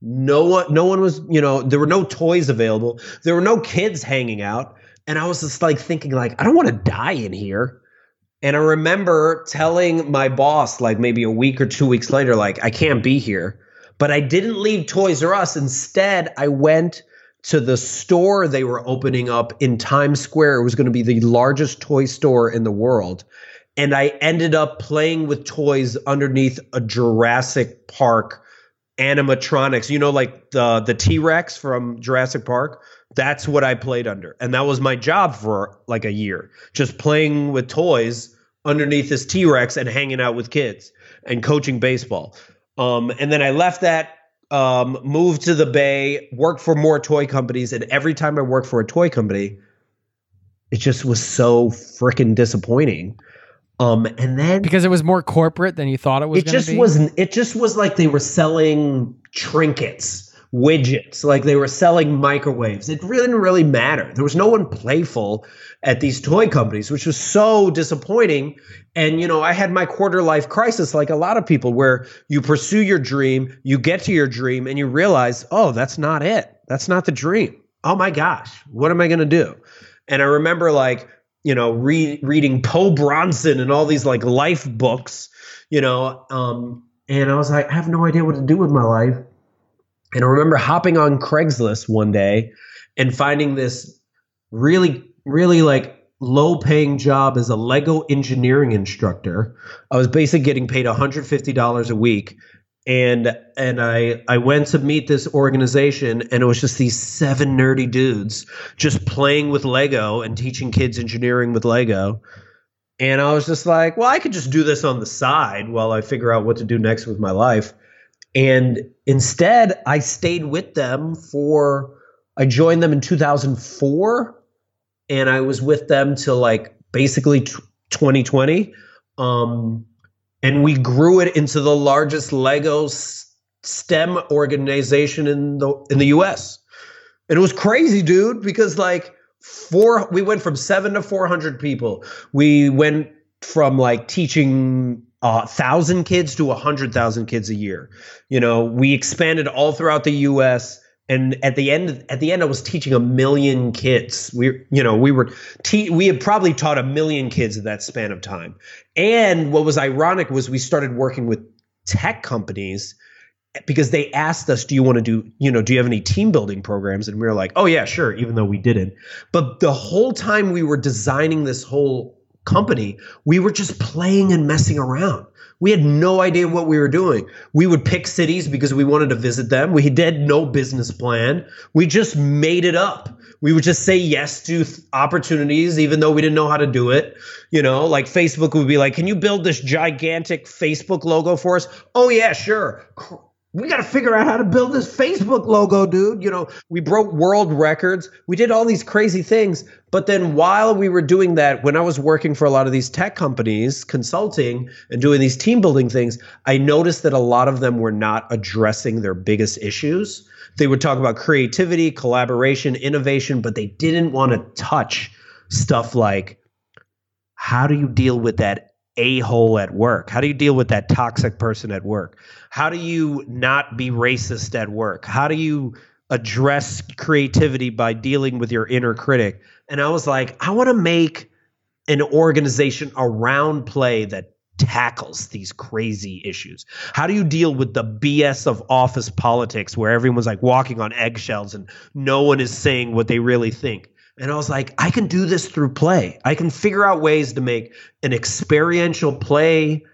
No one, no one was, you know, there were no toys available. There were no kids hanging out. And I was just like thinking, like, I don't want to die in here. And I remember telling my boss, like maybe a week or two weeks later, like, I can't be here. But I didn't leave Toys R Us. Instead, I went to the store they were opening up in Times Square. It was going to be the largest toy store in the world. And I ended up playing with toys underneath a Jurassic Park animatronics. You know, like the the T Rex from Jurassic Park. That's what I played under, and that was my job for like a year, just playing with toys underneath this T Rex and hanging out with kids and coaching baseball. Um, and then I left that, um, moved to the Bay, worked for more toy companies, and every time I worked for a toy company, it just was so freaking disappointing. Um, and then because it was more corporate than you thought it was. it just be? wasn't it just was like they were selling trinkets widgets like they were selling microwaves. It really didn't really matter. There was no one playful at these toy companies which was so disappointing. And you know i had my quarter life crisis like a lot of people where you pursue your dream you get to your dream and you realize oh that's not it. That's not the dream. Oh my gosh what am i going to do? And i remember like you know re- reading Po Bronson and all these like life books you know um and i was like i have no idea what to do with my life and i remember hopping on craigslist one day and finding this really really like low paying job as a lego engineering instructor i was basically getting paid $150 a week and and I I went to meet this organization and it was just these seven nerdy dudes just playing with Lego and teaching kids engineering with Lego. And I was just like, well, I could just do this on the side while I figure out what to do next with my life. And instead, I stayed with them for I joined them in 2004 and I was with them till like basically t- 2020. Um and we grew it into the largest Lego STEM organization in the in the US. And it was crazy, dude, because like four we went from 7 to 400 people. We went from like teaching a thousand kids to a hundred thousand kids a year. You know, we expanded all throughout the U.S. And at the end, at the end, I was teaching a million kids. We, you know, we were, te- we had probably taught a million kids in that span of time. And what was ironic was we started working with tech companies because they asked us, "Do you want to do, you know, do you have any team building programs?" And we were like, "Oh yeah, sure," even though we didn't. But the whole time we were designing this whole company, we were just playing and messing around. We had no idea what we were doing. We would pick cities because we wanted to visit them. We did no business plan. We just made it up. We would just say yes to th- opportunities, even though we didn't know how to do it. You know, like Facebook would be like, "Can you build this gigantic Facebook logo for us?" Oh yeah, sure. We got to figure out how to build this Facebook logo, dude. You know, we broke world records. We did all these crazy things. But then while we were doing that, when I was working for a lot of these tech companies, consulting and doing these team building things, I noticed that a lot of them were not addressing their biggest issues. They would talk about creativity, collaboration, innovation, but they didn't want to touch stuff like how do you deal with that a hole at work? How do you deal with that toxic person at work? How do you not be racist at work? How do you address creativity by dealing with your inner critic? And I was like, I want to make an organization around play that tackles these crazy issues. How do you deal with the BS of office politics where everyone's like walking on eggshells and no one is saying what they really think? And I was like, I can do this through play. I can figure out ways to make an experiential play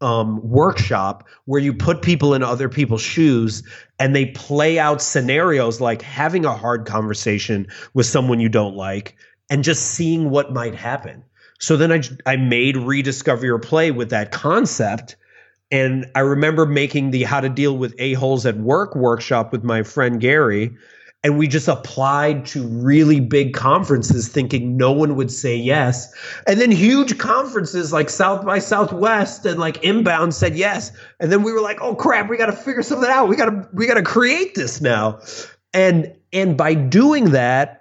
um, workshop where you put people in other people's shoes and they play out scenarios like having a hard conversation with someone you don't like and just seeing what might happen. So then I, I made Rediscover Your Play with that concept. And I remember making the How to Deal with A-Holes at Work workshop with my friend Gary and we just applied to really big conferences thinking no one would say yes. And then huge conferences like south by southwest and like inbound said yes. And then we were like oh crap we got to figure something out. We got to we got to create this now. And and by doing that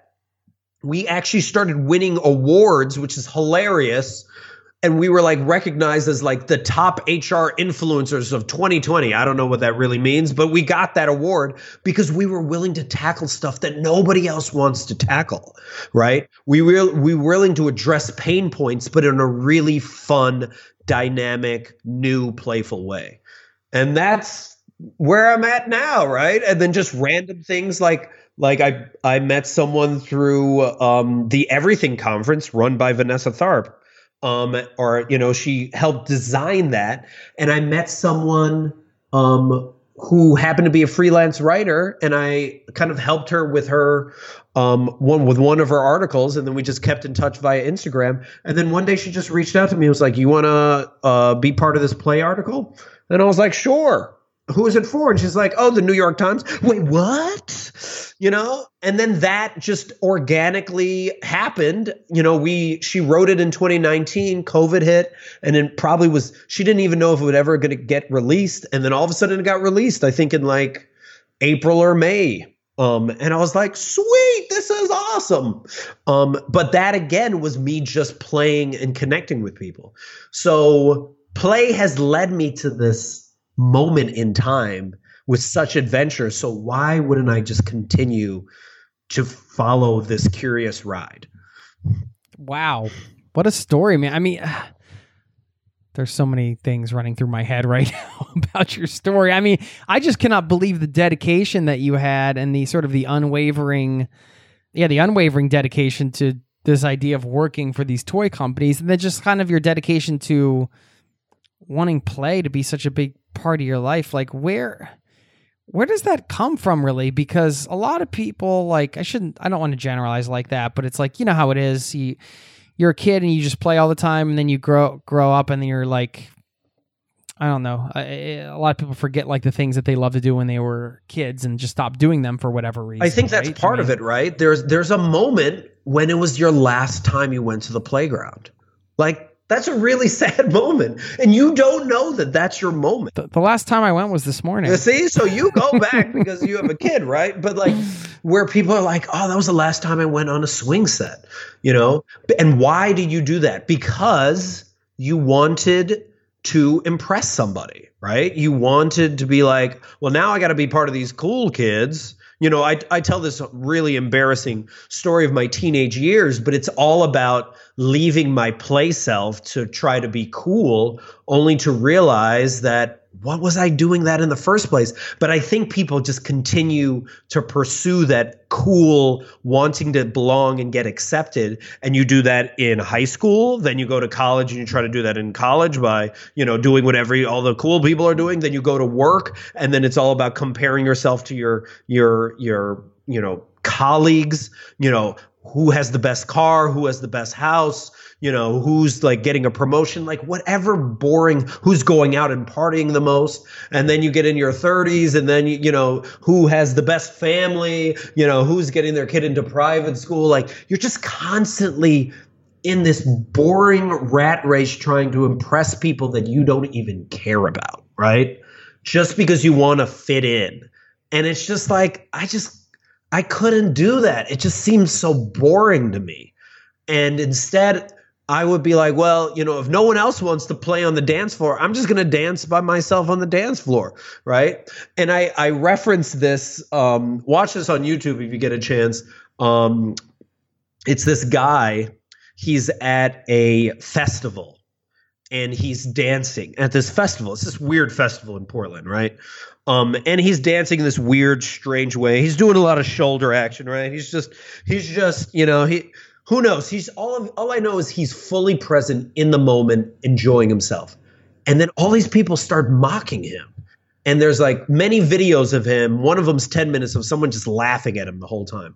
we actually started winning awards which is hilarious and we were like recognized as like the top HR influencers of 2020. I don't know what that really means, but we got that award because we were willing to tackle stuff that nobody else wants to tackle, right? We were we were willing to address pain points, but in a really fun, dynamic, new, playful way. And that's where I'm at now, right? And then just random things like like I I met someone through um, the Everything conference run by Vanessa Tharp um, or you know she helped design that. And i met someone um, who happened to be a freelance writer and i kind of helped her with her um, one with one of her articles and then we just kept in touch via instagram. And then one day she just reached out to me and was like you want to uh, be part of this play article? And i was like sure who is it for? And she's like, oh, the New York Times. Wait, what? You know? And then that just organically happened. You know, we she wrote it in 2019, COVID hit, and it probably was she didn't even know if it would ever gonna get released. And then all of a sudden it got released, I think in like April or May. Um, and I was like, sweet, this is awesome. Um, but that again was me just playing and connecting with people. So play has led me to this moment in time with such adventure. So why wouldn't I just continue to follow this curious ride? Wow. What a story, man. I mean, there's so many things running through my head right now about your story. I mean, I just cannot believe the dedication that you had and the sort of the unwavering yeah, the unwavering dedication to this idea of working for these toy companies and then just kind of your dedication to wanting play to be such a big part of your life like where where does that come from really? Because a lot of people like i shouldn't i don't want to generalize like that but it's like you know how it is you you're a kid and you just play all the time and then you grow grow up and then you're like i don't know a lot of people forget like the things that they love to do when they were kids and just stop doing them for whatever reason i think that's right? part I mean, of it right? There's there's a moment when it was your last time you went to the playground. Like that's a really sad moment. And you don't know that that's your moment. The, the last time I went was this morning. You see, so you go back because you have a kid, right? But like where people are like, oh, that was the last time I went on a swing set, you know? And why did you do that? Because you wanted to impress somebody, right? You wanted to be like, well, now I got to be part of these cool kids. You know, I, I tell this really embarrassing story of my teenage years, but it's all about leaving my play self to try to be cool, only to realize that what was I doing that in the first place? But I think people just continue to pursue that cool, wanting to belong and get accepted. And you do that in high school, then you go to college and you try to do that in college by, you know, doing whatever all the cool people are doing. Then you go to work and then it's all about comparing yourself to your your your, you know, colleagues, you know, who has the best car, who has the best house, you know, who's like getting a promotion, like whatever boring, who's going out and partying the most. And then you get in your 30s and then, you, know, who has the best family, you know, who's getting their kid into private school. Like you're just constantly in this boring rat race trying to impress people that you don't even care about, right? Just because you want to fit in. And it's just like, I just, I couldn't do that. It just seems so boring to me. And instead, I would be like, well, you know, if no one else wants to play on the dance floor, I'm just going to dance by myself on the dance floor, right? And I I reference this. Um, watch this on YouTube if you get a chance. Um, it's this guy. He's at a festival, and he's dancing at this festival. It's this weird festival in Portland, right? Um, and he's dancing in this weird, strange way. He's doing a lot of shoulder action, right? He's just, he's just, you know, he, who knows? He's all of, all I know is he's fully present in the moment, enjoying himself. And then all these people start mocking him. And there's like many videos of him. One of them's 10 minutes of someone just laughing at him the whole time.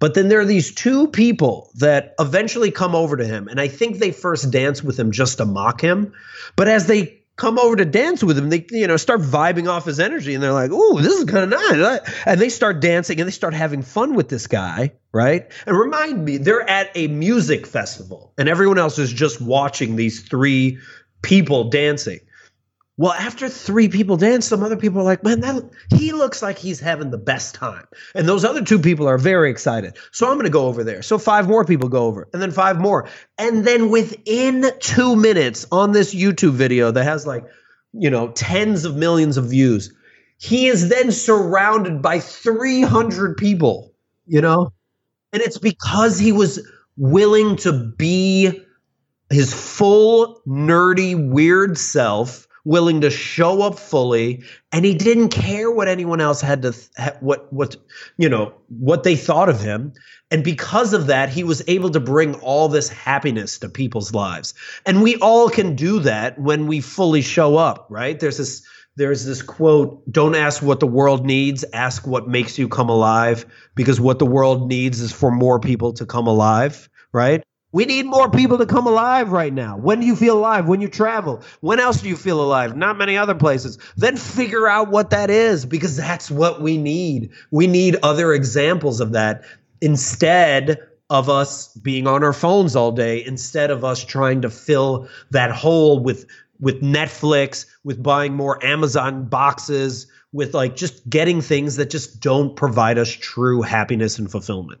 But then there are these two people that eventually come over to him. And I think they first dance with him just to mock him. But as they come over to dance with him, they you know start vibing off his energy, and they're like, "Ooh, this is kind of nice," and they start dancing and they start having fun with this guy, right? And remind me, they're at a music festival, and everyone else is just watching these three people dancing. Well, after three people dance, some other people are like, man, that he looks like he's having the best time. And those other two people are very excited. So I'm going to go over there. So five more people go over, and then five more. And then within two minutes on this YouTube video that has like, you know, tens of millions of views, he is then surrounded by 300 people, you know? And it's because he was willing to be his full, nerdy, weird self willing to show up fully and he didn't care what anyone else had to th- what what you know what they thought of him. And because of that he was able to bring all this happiness to people's lives. And we all can do that when we fully show up right? There's this there's this quote don't ask what the world needs ask what makes you come alive because what the world needs is for more people to come alive right we need more people to come alive right now. When do you feel alive? When you travel. When else do you feel alive? Not many other places. Then figure out what that is because that's what we need. We need other examples of that instead of us being on our phones all day, instead of us trying to fill that hole with with Netflix, with buying more Amazon boxes, with like just getting things that just don't provide us true happiness and fulfillment.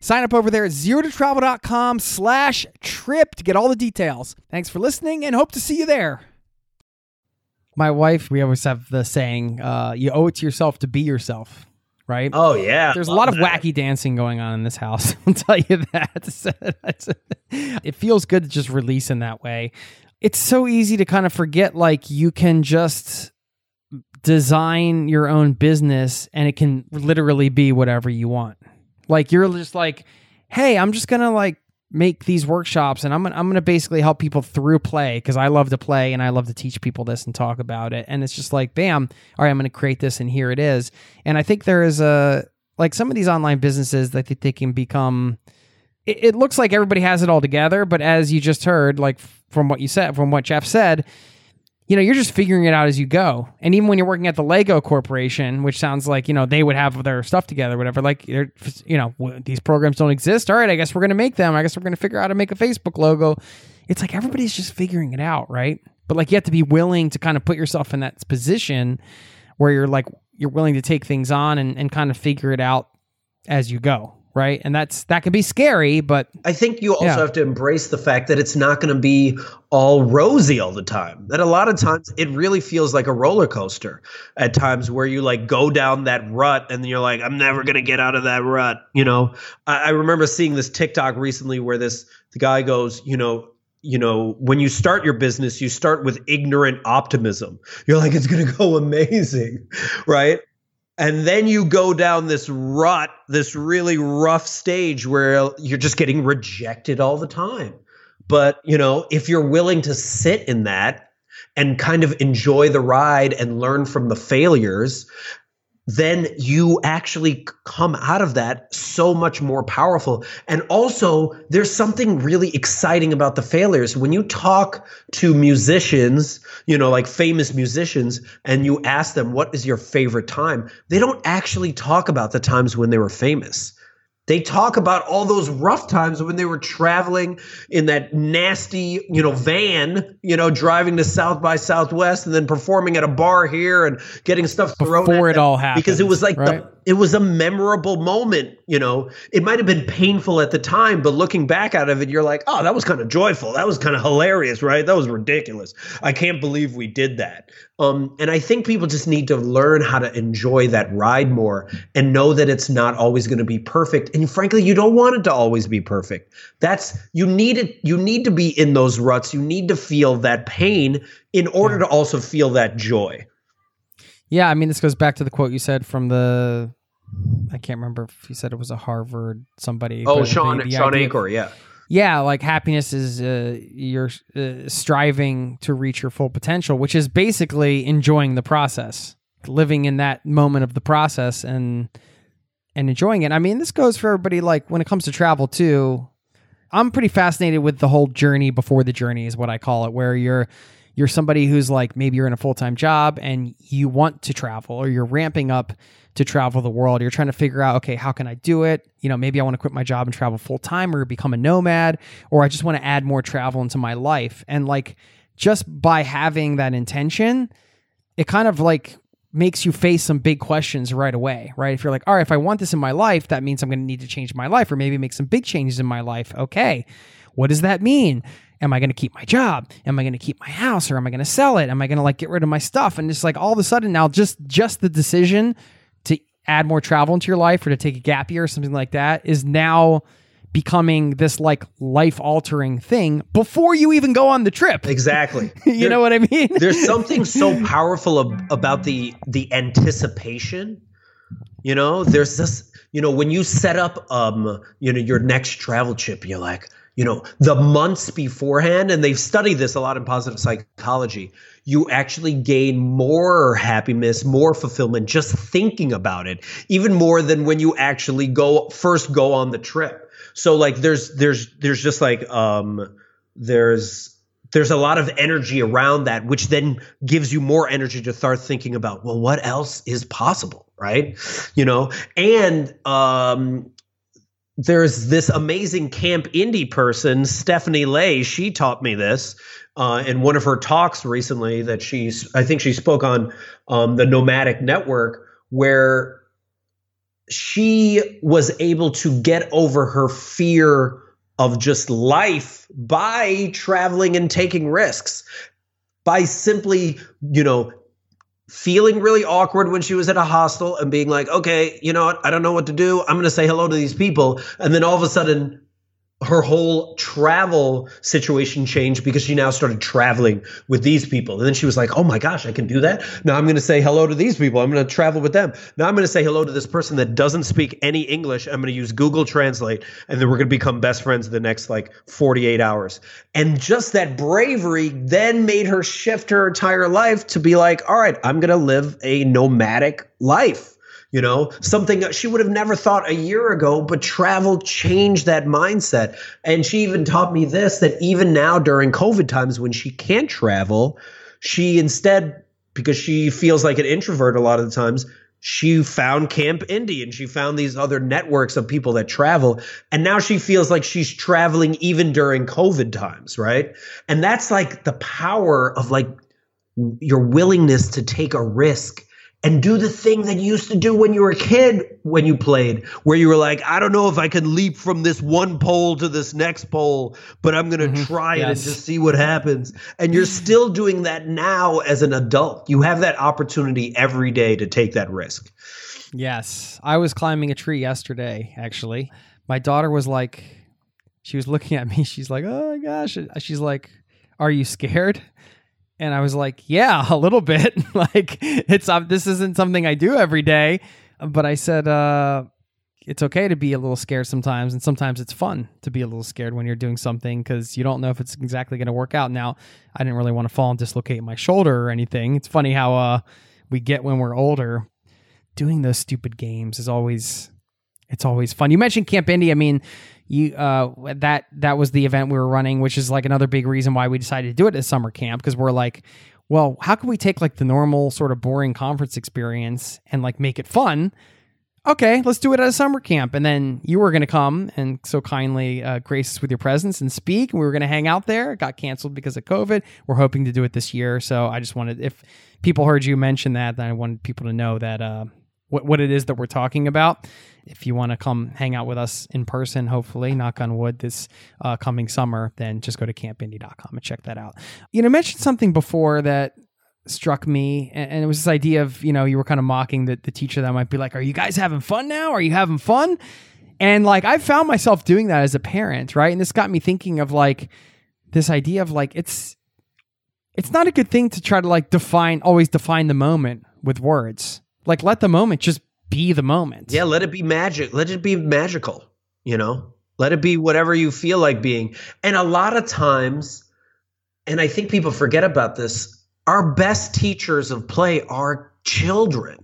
Sign up over there at zerototravel.com slash trip to get all the details. Thanks for listening and hope to see you there. My wife, we always have the saying, uh, you owe it to yourself to be yourself, right? Oh, yeah. There's a lot of that. wacky dancing going on in this house. I'll tell you that. it feels good to just release in that way. It's so easy to kind of forget, like, you can just design your own business and it can literally be whatever you want like you're just like, hey, I'm just gonna like make these workshops and I'm gonna, I'm gonna basically help people through play because I love to play and I love to teach people this and talk about it. And it's just like, bam, all right, I'm gonna create this and here it is. And I think there is a like some of these online businesses that they can become. It, it looks like everybody has it all together, but as you just heard, like from what you said, from what Jeff said, you know, you're just figuring it out as you go. And even when you're working at the Lego Corporation, which sounds like, you know, they would have their stuff together, whatever, like, you know, these programs don't exist. All right, I guess we're going to make them. I guess we're going to figure out how to make a Facebook logo. It's like everybody's just figuring it out, right? But like, you have to be willing to kind of put yourself in that position where you're like, you're willing to take things on and, and kind of figure it out as you go. Right? And that's that can be scary, but I think you also Yeah. have to embrace the fact that it's not going to be all rosy all the time. That a lot of times it really feels like a roller coaster at times where you like go down that rut and you're like, I'm never going to get out of that rut. You know, I, I remember seeing this TikTok recently where this the guy goes, you know, you know, when you start your business, you start with ignorant optimism. You're like, it's going to go amazing, right? And then you go down this rut, this really rough stage where you're just getting rejected all the time. But, you know, if you're willing to sit in that and kind of enjoy the ride and learn from the failures, then you actually come out of that so much more powerful. And also, there's something really exciting about the failures. When you talk to musicians, you know, like famous musicians, and you ask them, what is your favorite time? They don't actually talk about the times when they were famous. They talk about all those rough times when they were traveling in that nasty, you know, van, you know, driving to South by Southwest and then performing at a bar here and getting stuff thrown Before at it them all happened, because it was like right? the it was a memorable moment, you know. It might have been painful at the time, but looking back out of it, you're like, oh, that was kind of joyful. That was kind of hilarious, right? That was ridiculous. I can't believe we did that. Um, and I think people just need to learn how to enjoy that ride more and know that it's not always going to be perfect. And frankly, you don't want it to always be perfect. That's you need it. You need to be in those ruts. You need to feel that pain in order to also feel that joy. yeah, I mean, this goes back to the quote you said from the. I can't remember if you said it was a Harvard somebody. Oh, Shawn the- the Shawn of- Achor, yeah. yeah like happiness is uh, you're uh, striving to reach your full potential which is basically enjoying the process living in that moment of the process and and enjoying it i mean this goes for everybody like when it comes to travel too i'm pretty fascinated with the whole journey before the journey is what i call it where you're you're somebody who's like maybe you're in a full-time job and you want to travel or you're ramping up to travel the world. You're trying to figure out, okay, how can I do it? You know, maybe I want to quit my job and travel full time or become a nomad, or I just want to add more travel into my life. And like just by having that intention, it kind of like makes you face some big questions right away, right? If you're like, all right, if I want this in my life, that means I'm going to need to change my life or maybe make some big changes in my life. Okay. What does that mean? Am I going to keep my job? Am I going to keep my house or am I going to sell it? Am I going to like get rid of my stuff? And it's like all of a sudden now just just the decision to add more travel into your life or to take a gap year or something like that is now becoming this like life altering thing before you even go on the trip. Exactly. you There- know what I mean? there's something so powerful ab- about the the anticipation you know there's this you know when you set up um you know your next travel trip you're like you know the months beforehand and they've studied this a lot in positive psychology you actually gain more happiness more fulfillment just thinking about it even more than when you actually go first go on the trip. So like there's there's there's just like um there's there's a lot of energy around that which then gives you more energy to start thinking about well what else is possible right? You know? And um there's this amazing camp indie person stephanie lay. She taught me this uh, in one of her talks recently that she's i think she spoke on um, the nomadic network where she was able to get over her fear of just life by traveling and taking risks by simply you know feeling really awkward when she was at a hostel and being like okay you know what? I don't know what to do. I'm going to say hello to these people. And then all of a sudden her whole travel situation changed because she now started traveling with these people. And then she was like, oh my gosh, I can do that. Now I'm going to say hello to these people. I'm going to travel with them. Now I'm going to say hello to this person that doesn't speak any English. I'm going to use Google Translate. And then we're going to become best friends the next like 48 hours. And just that bravery then made her shift her entire life to be like, all right, I'm going to live a nomadic life you know something she would have never thought a year ago but travel changed that mindset. And she even taught me this that even now during covid times when she can't travel she instead because she feels like an introvert a lot of the times she found camp indie and she found these other networks of people that travel. And now she feels like she's traveling even during covid times right? And that's like the power of like your willingness to take a risk and do the thing that you used to do when you were a kid when you played, where you were like, I don't know if I can leap from this one pole to this next pole, but I'm going to mm-hmm. try yes. it and just see what happens. And you're still doing that now as an adult. You have that opportunity every day to take that risk. Yes. I was climbing a tree yesterday, actually. My daughter was like, she was looking at me. She's like, oh my gosh. She's like, are you scared? And I was like, yeah, a little bit. like it's uh, this isn't something I do every day, but I said uh, it's okay to be a little scared sometimes, and sometimes it's fun to be a little scared when you're doing something because you don't know if it's exactly going to work out. Now, I didn't really want to fall and dislocate my shoulder or anything. It's funny how uh, we get when we're older. Doing those stupid games is always it's always fun. You mentioned Camp Indie. I mean, you uh that that was the event we were running which is like another big reason why we decided to do it as summer camp because we're like well how can we take like the normal sort of boring conference experience and like make it fun? Okay let's do it at a summer camp. And then you were going to come and so kindly uh, grace us with your presence and speak. And we were going to hang out there. It got canceled because of covid. We're hoping to do it this year. So i just wanted if people heard you mention that then i wanted people to know that uh what, what it is that we're talking about. If you want to come hang out with us in person, hopefully, knock on wood, this uh, coming summer, then just go to campindie.com and check that out. You know, I mentioned something before that struck me, and, it was this idea of, you know, you were kind of mocking the, the teacher that might be like, Are you guys having fun now? Are you having fun? And like, I found myself doing that as a parent, right? And this got me thinking of like this idea of like, it's, it's not a good thing to try to like define, always define the moment with words like let the moment just be the moment. Yeah, let it be magic. Let it be magical, you know? Let it be whatever you feel like being. And a lot of times, and I think people forget about this, our best teachers of play are children,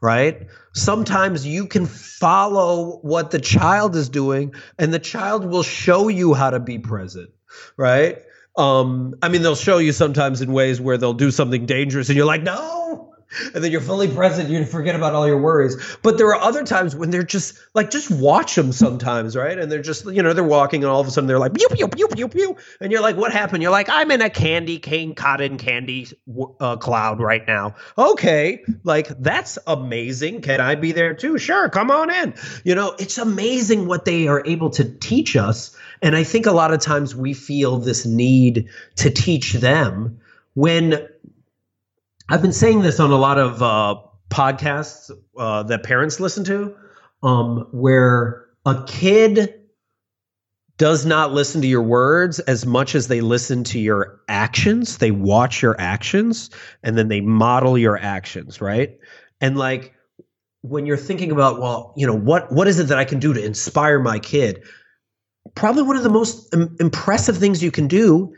right? Sometimes you can follow what the child is doing and the child will show you how to be present, right? Um, I mean, they'll show you sometimes in ways where they'll do something dangerous and you're like, no, and then you're fully present. You forget about all your worries. But there are other times when they're just like, just watch them sometimes, right? And they're just, you know, they're walking, and all of a sudden they're like, pew pew pew pew pew, and you're like, what happened? You're like, I'm in a candy cane cotton candy uh, cloud right now. Okay, like that's amazing. Can I be there too? Sure, come on in. You know, it's amazing what they are able to teach us. And I think a lot of times we feel this need to teach them when I've been saying this on a lot of uh, podcasts uh, that parents listen to, um, where a kid does not listen to your words as much as they listen to your actions. They watch your actions and then they model your actions, right? And like when you're thinking about, well, you know, what what is it that I can do to inspire my kid? Probably one of the most Im- impressive things you can do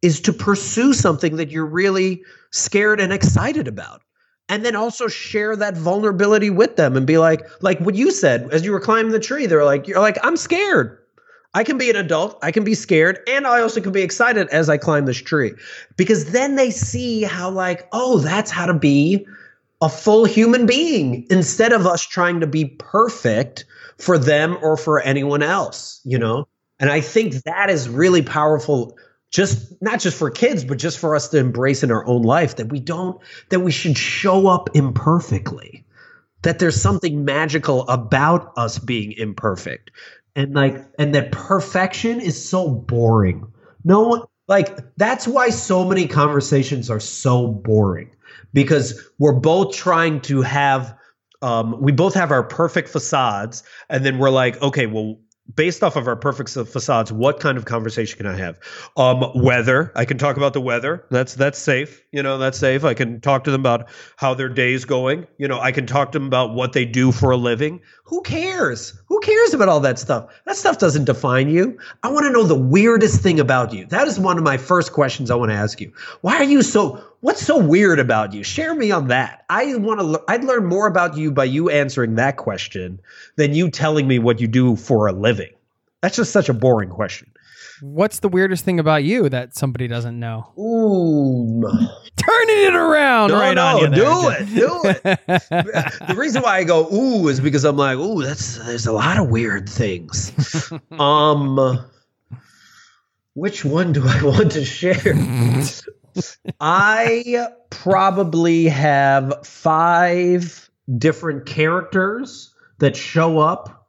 is to pursue something that you're really scared and excited about. And then also share that vulnerability with them and be like like what you said as you were climbing the tree they're like you're like i'm scared. I can be an adult. I can be scared. And i also can be excited as i climb this tree. Because then they see how like oh that's how to be a full human being instead of us trying to be perfect for them or for anyone else you know? And i think that is really powerful just not just for kids but just for us to embrace in our own life that we don't that we should show up imperfectly that there's something magical about us being imperfect. And like and that perfection is so boring. No one like that's why so many conversations are so boring because we're both trying to have um, we both have our perfect facades and then we're like okay well based off of our perfect facades, what kind of conversation can I have? Um, weather. I can talk about the weather. That's that's safe. You know, that's safe. I can talk to them about how their day's going. You know, I can talk to them about what they do for a living. Who cares? Who cares about all that stuff? That stuff doesn't define you. I want to know the weirdest thing about you. That is one of my first questions I want to ask you. Why are you so What's so weird about you? Share me on that. I want to. I'd learn more about you by you answering that question than you telling me what you do for a living. That's just such a boring question. What's the weirdest thing about you that somebody doesn't know? Ooh, turning it around no, right no, on you. There. Do it, do it. the reason why I go ooh is because I'm like, ooh, that's there's a lot of weird things. um, which one do I want to share? I probably have five different characters that show up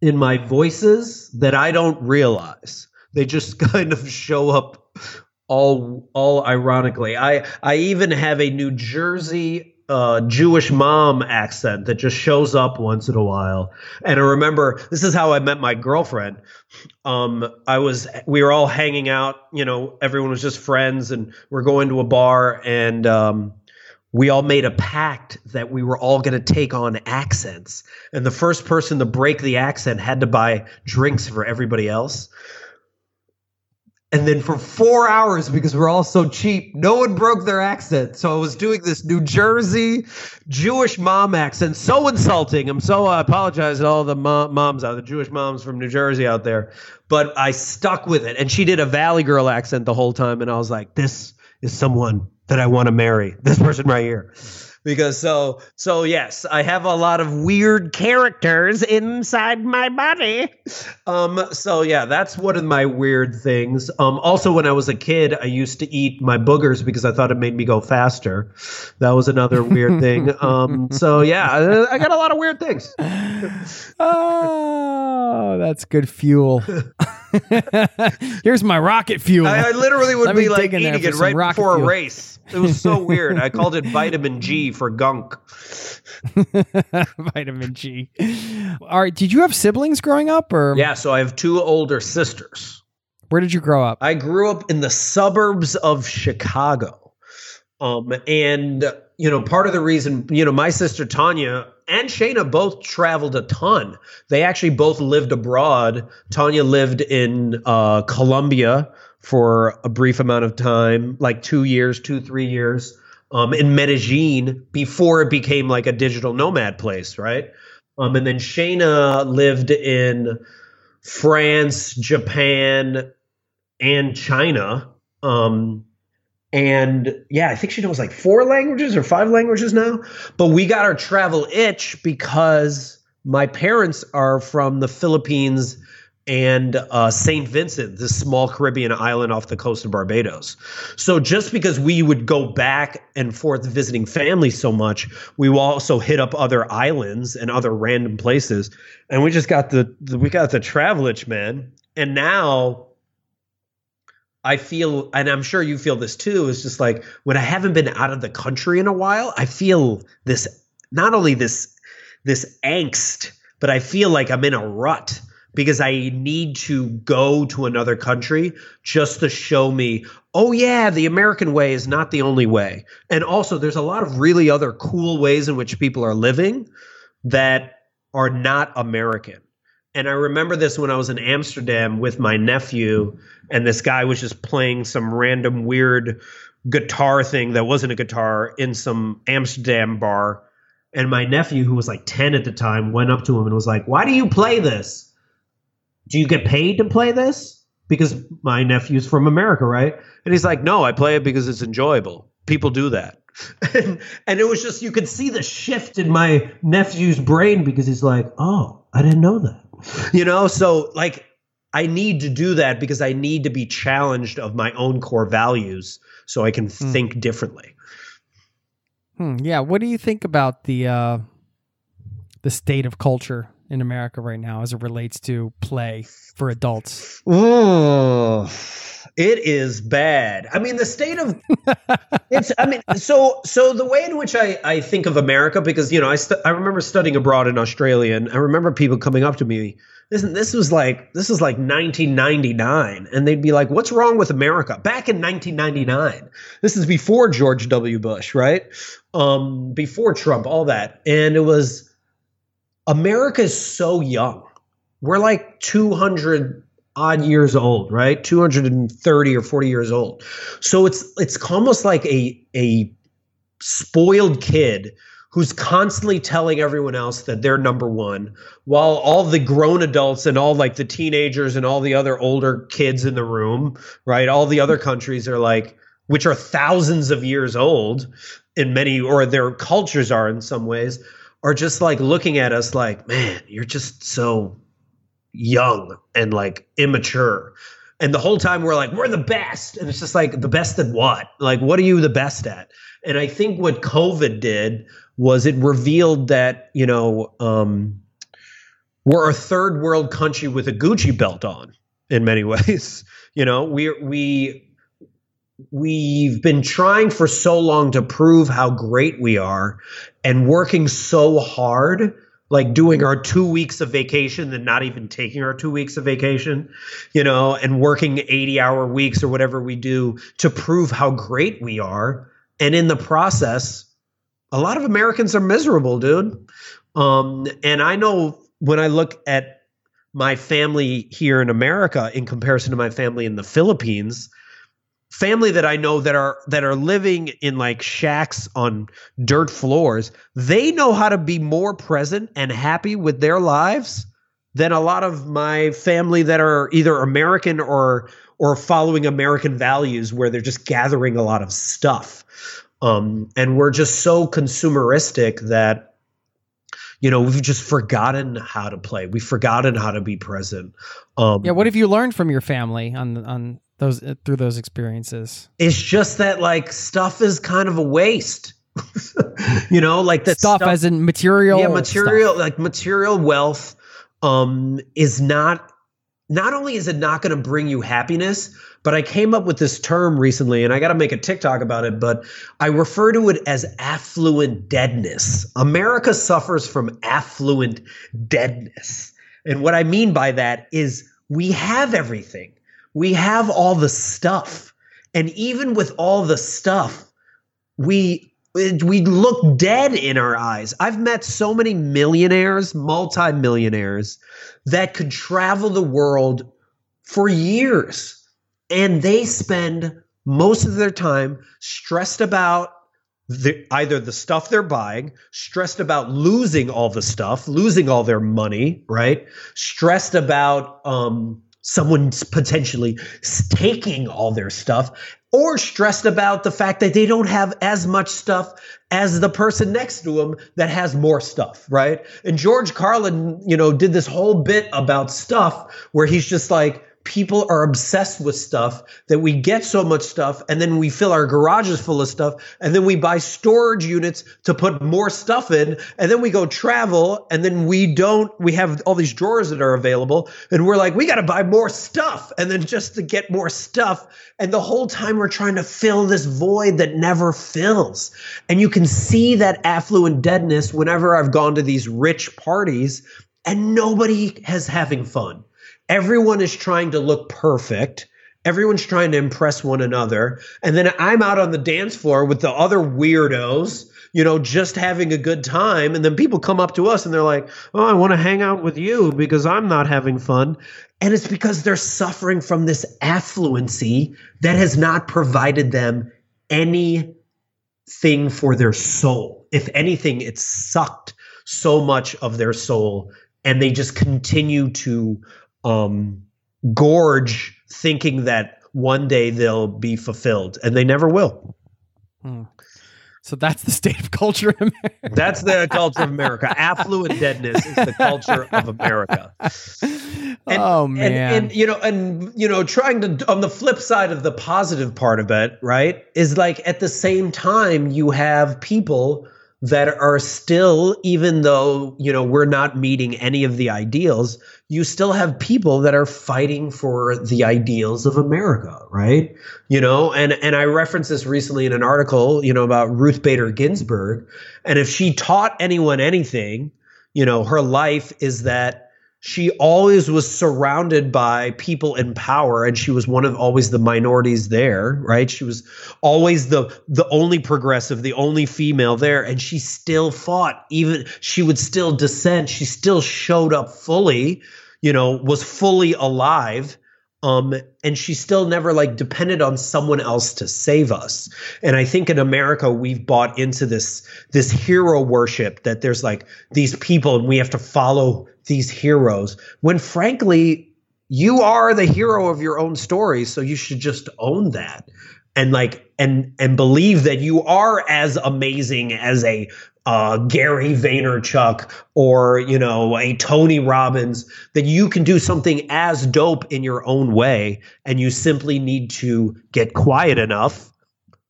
in my voices that I don't realize. They just kind of show up all all ironically. I I even have a New Jersey uh, Jewish mom accent that just shows up once in a while. And I remember this is how I met my girlfriend. Um, I was we were all hanging out, you know, everyone was just friends, and we're going to a bar, and um, we all made a pact that we were all going to take on accents, and the first person to break the accent had to buy drinks for everybody else. And then for four hours, because we're all so cheap, no one broke their accent. So I was doing this New Jersey Jewish mom accent, so insulting. I'm so I apologize to all the mo- moms out, the Jewish moms from New Jersey out there, but I stuck with it. And she did a Valley Girl accent the whole time, and I was like, "This is someone that I want to marry. This person right here." Because so so yes i have a lot of weird characters inside my body. Um so yeah that's one of my weird things. Um also when i was a kid i used to eat my boogers because i thought it made me go faster. That was another weird thing. Um so yeah I, I got a lot of weird things. Oh, that's good fuel. Here's my rocket fuel. I, I literally would Let be like dig in there eating it right before a race it was so weird i called it vitamin g for gunk Vitamin G. All right. Did you have siblings growing up, or yeah so i have two older sisters where did you grow up? I grew up in the suburbs of Chicago. Um, and, you know, part of the reason, you know, my sister Tanya and Shayna both traveled a ton. They actually both lived abroad. Tanya lived in uh, Colombia for a brief amount of time, like two years, two, three years, um, in Medellin before it became like a digital nomad place, right? Um, and then Shayna lived in France, Japan, and China. Um, and yeah, I think she knows like four languages or five languages now. But we got our travel itch because my parents are from the Philippines and uh, St. Vincent, this small Caribbean island off the coast of Barbados. So just because we would go back and forth visiting family so much, we also hit up other islands and other random places. And we just got the, the we got the travel itch, man. And now I feel, and I'm sure you feel this too, is just like when I haven't been out of the country in a while, I feel this not only this this angst, but I feel like I'm in a rut because I need to go to another country just to show me, oh yeah, the American way is not the only way. And also there's a lot of really other cool ways in which people are living that are not American. And I remember this when I was in Amsterdam with my nephew, and this guy was just playing some random weird guitar thing that wasn't a guitar in some Amsterdam bar. And my nephew, who was like 10 at the time, went up to him and was like, Why do you play this? Do you get paid to play this? Because my nephew's from America, right? And he's like, No, I play it because it's enjoyable. People do that. And, and it was just, you could see the shift in my nephew's brain because he's like, Oh, I didn't know that. You know, so like I need to do that because I need to be challenged of my own core values so I can think differently. Hmm, yeah. What do you think about the uh, the state of culture in America right now as it relates to play for adults? Oh, it is bad. I mean, the state of it's. I mean, so so the way in which I I think of America because you know I I remember studying abroad in Australia and I remember people coming up to me. Listen, this was like this was like 1999, and they'd be like, "What's wrong with America?" Back in 1999, this is before George W. Bush, right? Um, before Trump, all that, and it was America is so young. We're like 200 odd years old, right? 230 or 40 years old. So it's it's almost like a a spoiled kid who's constantly telling everyone else that they're number 1 while all the grown adults and all like the teenagers and all the other older kids in the room, right? All the other countries are like which are thousands of years old in many or their cultures are in some ways are just like looking at us like, man, you're just so young and like immature. And the whole time we're like, we're the best. And it's just like, the best at what? Like, what are you the best at? And I think what COVID did was it revealed that, you know, um, we're a third world country with a Gucci belt on in many ways. You know, we we we've been trying for so long to prove how great we are and working so hard like doing our two weeks of vacation and not even taking our two weeks of vacation, you know, and working 80 hour weeks or whatever we do to prove how great we are. And in the process, a lot of Americans are miserable, dude. Um, and I know when I look at my family here in America in comparison to my family in the Philippines, family that I know that are that are living in like shacks on dirt floors, they know how to be more present and happy with their lives than a lot of my family that are either American or or following American values where they're just gathering a lot of stuff. Um, and we're just so consumeristic that you know we've just forgotten how to play we've forgotten how to be present um, yeah what have you learned from your family on on those uh, through those experiences. It's just that like stuff is kind of a waste. You know like that stuff, stuff, as in material yeah material stuff. like material wealth um is not not only is it not going to bring you happiness but i came up with this term recently and i got to make a tiktok about it but i refer to it as affluent deadness. America suffers from affluent deadness. And what i mean by that is we have everything we have all the stuff. And even with all the stuff, we we look dead in our eyes. I've met so many millionaires, multimillionaires that could travel the world for years and they spend most of their time stressed about the, either the stuff they're buying, stressed about losing all the stuff, losing all their money, right? Stressed about um, someone's potentially taking all their stuff or stressed about the fact that they don't have as much stuff as the person next to them that has more stuff, right? And George Carlin, you know, did this whole bit about stuff where he's just like, people are obsessed with stuff that we get so much stuff and then we fill our garages full of stuff and then we buy storage units to put more stuff in and then we go travel and then we don't we have all these drawers that are available and we're like we got to buy more stuff and then just to get more stuff. And the whole time we're trying to fill this void that never fills. And you can see that affluent deadness whenever I've gone to these rich parties and nobody has having fun Everyone is trying to look perfect. Everyone's trying to impress one another. And then I'm out on the dance floor with the other weirdos, you know, just having a good time. And then people come up to us and they're like, oh, I want to hang out with you because I'm not having fun. And it's because they're suffering from this affluency that has not provided them anything for their soul. If anything, it's sucked so much of their soul and they just continue to um, gorge thinking that one day they'll be fulfilled and they never will. Hmm. So that's the state of culture in America. That's the culture of America. Affluent deadness is the culture of America. And, oh man. And, and, you know, and you know, trying to on the flip side of the positive part of it, right, is like at the same time you have people that are still, even though, you know, we're not meeting any of the ideals, you still have people that are fighting for the ideals of America, right? You know, and and I referenced this recently in an article, you know, about Ruth Bader Ginsburg. And if she taught anyone anything, you know, her life is that she always was surrounded by people in power and she was one of always the minorities there right? She was always the the only progressive the only female there and she still fought. Even she would still dissent. She still showed up fully you know was fully alive um, and she still never like depended on someone else to save us. And i think in america we've bought into this this hero worship that there's like these people and we have to follow these heroes. When frankly you are the hero of your own story so you should just own that. And like and and believe that you are as amazing as a uh, Gary Vaynerchuk or you know a Tony Robbins that you can do something as dope in your own way and you simply need to get quiet enough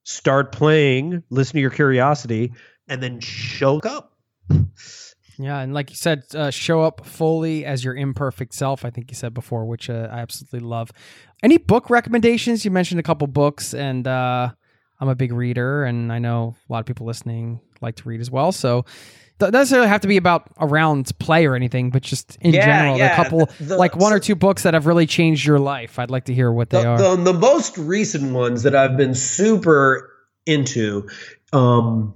start playing listen to your curiosity and then show up Yeah, and like you said, uh, show up fully as your imperfect self. I think you said before, which uh, I absolutely love. Any book recommendations? You mentioned a couple books, and uh, I'm a big reader, and I know a lot of people listening like to read as well. So doesn't necessarily have to be about around play or anything, but just in Yeah, general, yeah, a couple the- the- like one or two books that have really changed your life. I'd like to hear what they the, are. the, the most recent ones that I've been super into. Um,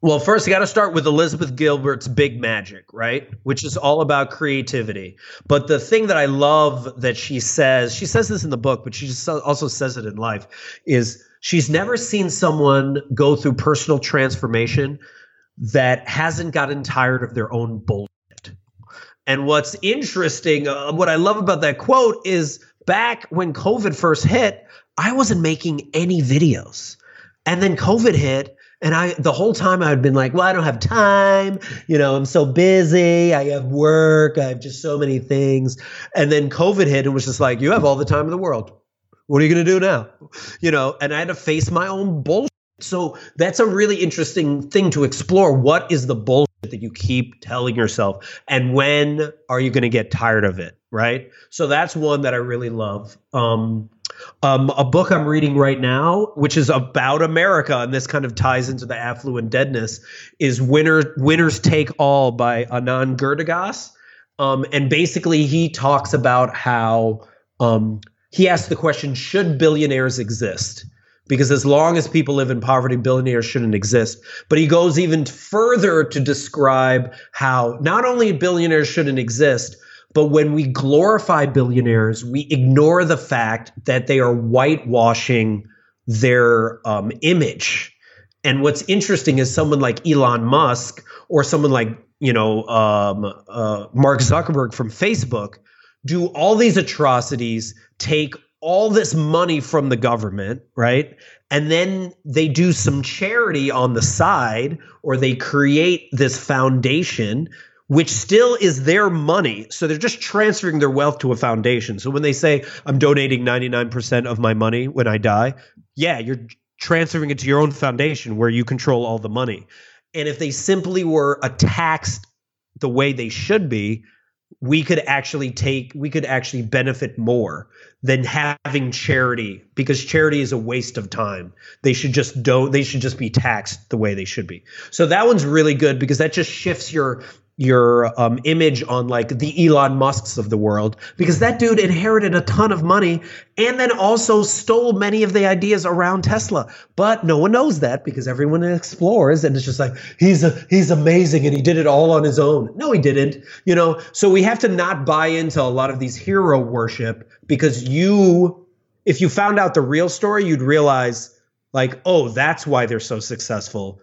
well, first, you got to start with Elizabeth Gilbert's Big Magic, right? Which is all about creativity. But the thing that I love that she says, she says this in the book, but she just also says it in life, is she's never seen someone go through personal transformation that hasn't gotten tired of their own bullshit. And what's interesting, uh, what I love about that quote is back when COVID first hit, I wasn't making any videos. And then COVID hit, and I the whole time I'd been like, well, I don't have time, you know, I'm so busy, I have work, I have just so many things. And then COVID hit and was just like, you have all the time in the world. What are you gonna do now? You know, and I had to face my own bullshit. So that's a really interesting thing to explore. What is the bullshit that you keep telling yourself? And when are you going to get tired of it? Right. So that's one that I really love. Um, um, a book I'm reading right now, which is about America, and this kind of ties into the affluent deadness, is Winner, Winners Take All by Anand Giridharadas. Um, and basically, he talks about how um, he asks the question Should billionaires exist? because as long as people live in poverty, billionaires shouldn't exist. But he goes even further to describe how not only billionaires shouldn't exist, but when we glorify billionaires, we ignore the fact that they are whitewashing their um, image. And what's interesting is someone like Elon Musk or someone like you know um, uh, Mark Zuckerberg from Facebook do all these atrocities, take all this money from the government, right? And then they do some charity on the side or they create this foundation which still is their money. So they're just transferring their wealth to a foundation. So when they say I'm donating 99% of my money when I die, yeah, you're transferring it to your own foundation where you control all the money. And if they simply were a taxed the way they should be, we could actually take we could actually benefit more than having charity because charity is a waste of time. They should just don't they should just be taxed the way they should be. So that one's really good because that just shifts your your um, image on like the Elon Musks of the world because that dude inherited a ton of money and then also stole many of the ideas around Tesla. But no one knows that because everyone explores and it's just like he's a, he's amazing and he did it all on his own. No, he didn't. You know, so we have to not buy into a lot of these hero worship because you if you found out the real story, you'd realize like, oh, that's why they're so successful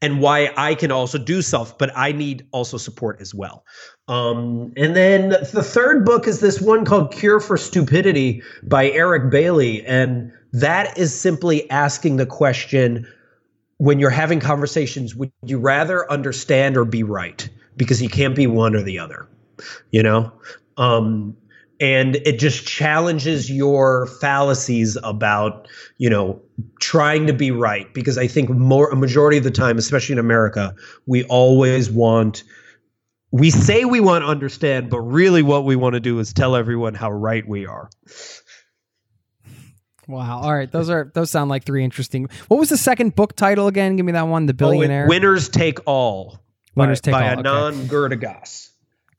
and why I can also do self, but I need also support as well. Um, and then the third book is this one called Cure for Stupidity by Eric Bailey. And that is simply asking the question when you're having conversations, would you rather understand or be right? Because you can't be one or the other, you know? Um, and it just challenges your fallacies about you know trying to be right because i think more a majority of the time especially in america we always want we say we want to understand but really what we want to do is tell everyone how right we are Wow. All right. Those are those sound like three interesting. What was the second book title again? Give me that one. The oh, Billionaire. Oh, winners take all Winners by, Take by All, okay. Anand Giridharadas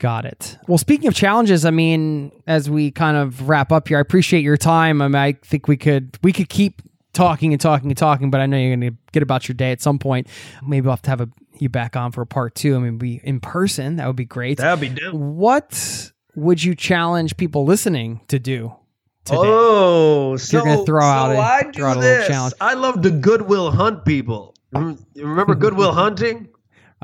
Got it. Well, speaking of challenges, I mean, as we kind of wrap up here, I appreciate your time. I mean, I think we could we could keep talking and talking and talking, but I know you're going to get about your day at some point. Maybe we'll have to have a, you back on for a part two. I mean, be in person. That would be great. that'd be dope what would you challenge people listening to do today? Oh, so, you're gonna throw so out a- I do throw out a little this. challenge. I love to Goodwill Hunt people. Mm, Rem- Remember Good Will Hunting?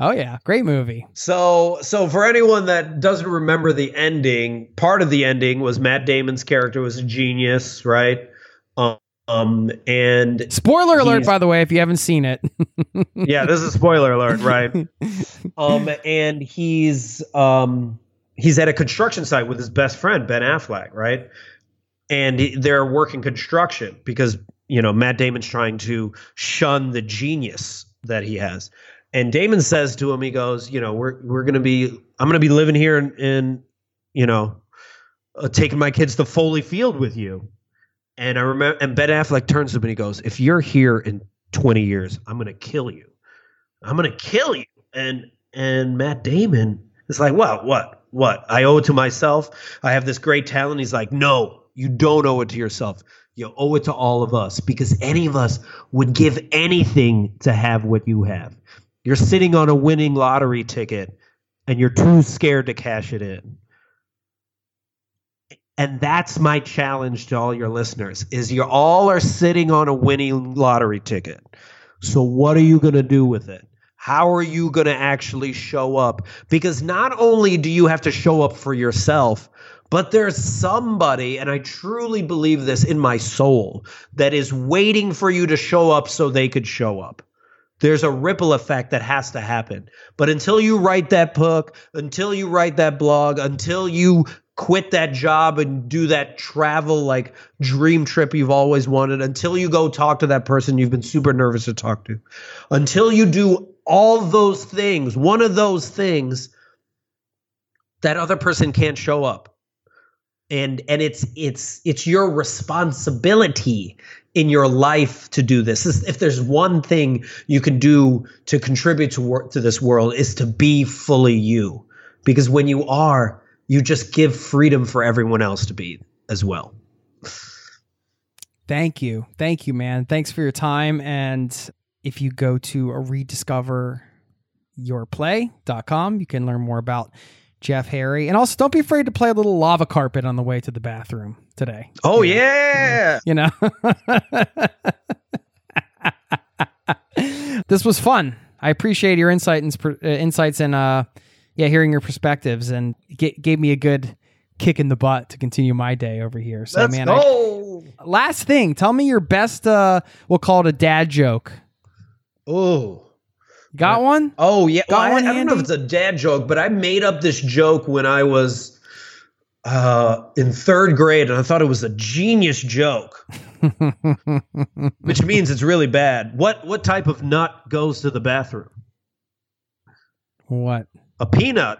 Oh yeah, great movie. So, so for anyone that doesn't remember the ending, part of the ending was Matt Damon's character was a genius, right? Um, Um, and Spoiler alert, by the way, if you haven't seen it. yeah, this is a spoiler alert, right? um, and he's um, he's at a construction site with his best friend Ben Affleck, right? And he- they're working construction because you know Matt Damon's trying to shun the genius that he has. And Damon says to him, he goes, you know, we're we're gonna be, I'm gonna be living here in, in you know, uh, taking my kids to Foley Field with you. And I remember, and Ben Affleck turns to him and he goes, "If you're here in 20 years, I'm gonna kill you. I'm gonna kill you." And and Matt Damon is like, "What? What? What? I owe it to myself. I have this great talent." He's like, "No, you don't owe it to yourself. You owe it to all of us because any of us would give anything to have what you have. You're sitting on a winning lottery ticket, and you're too scared to cash it in." And that's my challenge to all your listeners is you all are sitting on a winning lottery ticket. So what are you going to do with it? How are you going to actually show up? Because not only do you have to show up for yourself, but there's somebody, and I truly believe this in my soul, that is waiting for you to show up so they could show up. There's a ripple effect that has to happen. But until you write that book, until you write that blog, until you quit that job and do that travel like dream trip you've always wanted, until you go talk to that person you've been super nervous to talk to, until you do all those things, one of those things, that other person can't show up. And and it's it's it's your responsibility in your life to do this. If there's one thing you can do to contribute to work to this world is to be fully you. Because when you are, you just give freedom for everyone else to be as well. Thank you. Thank you, man. Thanks for your time. And if you go to a rediscoveryourplay.com, you can learn more about Jeff Harry. And also, don't be afraid to play a little lava carpet on the way to the bathroom today. Oh yeah. You know? this was fun. I appreciate your insight and uh, insights and uh yeah, hearing your perspectives and g- gave me a good kick in the butt to continue my day over here. So Let's man, I- last thing, tell me your best uh we'll call it a dad joke. oh. Got one? Oh yeah. Got Well, I, one I don't know if it's a dad joke, but I made up this joke when I was uh, in third grade, and I thought it was a genius joke, which means it's really bad. What what type of nut goes to the bathroom? what? A peanut.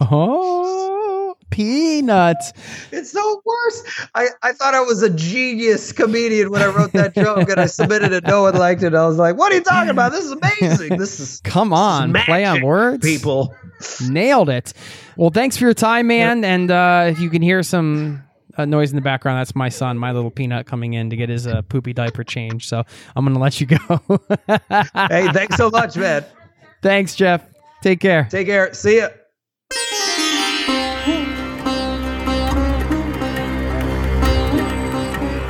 Oh, peanuts. It's so worse. I, I thought I was a genius comedian when I wrote that joke, and I submitted it. No one liked it. I was like, "What are you talking about? This is amazing. This is Come on, play on words. people." Nailed it. Well, thanks for your time, man. And uh, if you can hear some uh, noise in the background, that's my son, my little peanut, coming in to get his uh, poopy diaper changed. So I'm going to let you go. Hey, thanks so much, man. thanks, Jeff. Take care. Take care. See ya.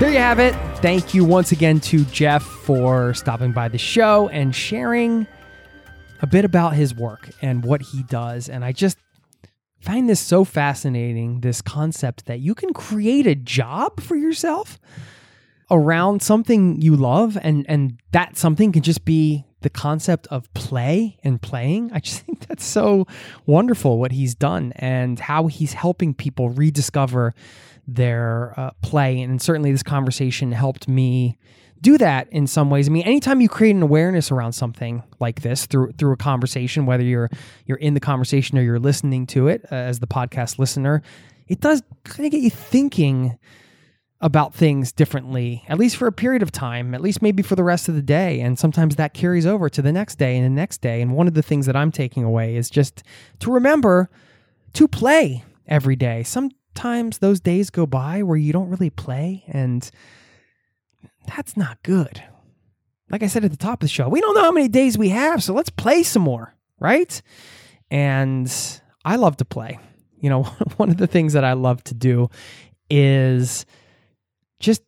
There you have it. Thank you once again to Jeff for stopping by the show and sharing a bit about his work and what he does. And I just find this so fascinating this concept that you can create a job for yourself around something you love and and that something can just be the concept of play and playing i just think that's so wonderful what he's done and how he's helping people rediscover their uh, play and certainly this conversation helped me do that in some ways. I mean, anytime you create an awareness around something like this through through a conversation, whether you're you're in the conversation or you're listening to it uh, as the podcast listener, it does kind of get you thinking about things differently, at least for a period of time, at least maybe for the rest of the day. And sometimes that carries over to the next day and the next day. And one of the things that I'm taking away is just to remember to play every day. Sometimes those days go by where you don't really play, and that's not good. Like I said at the top of the show, we don't know how many days we have, so let's play some more, right? And I love to play. You know, one of the things that I love to do is just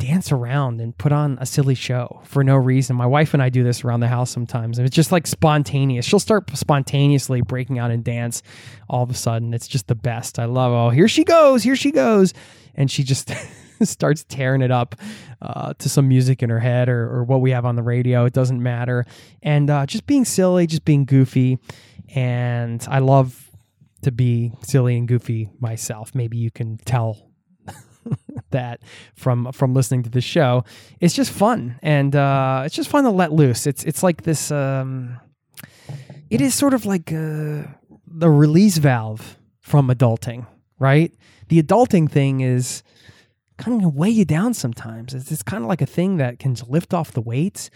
dance around and put on a silly show for no reason. My wife and I do this around the house sometimes. And it's just like spontaneous. She'll start spontaneously breaking out and dance all of a sudden. It's just the best. I love, oh, here she goes, here she goes. And she just starts tearing it up uh, to some music in her head or, or, what we have on the radio. It doesn't matter. And uh, just being silly, just being goofy. And I love to be silly and goofy myself. Maybe you can tell that from from listening to the show. It's just fun, and uh, it's just fun to let loose. It's it's like this. Um, it is sort of like uh, the release valve from adulting, right? The adulting thing is kind of weigh you down sometimes. It's, it's kind of like a thing that can lift off the weights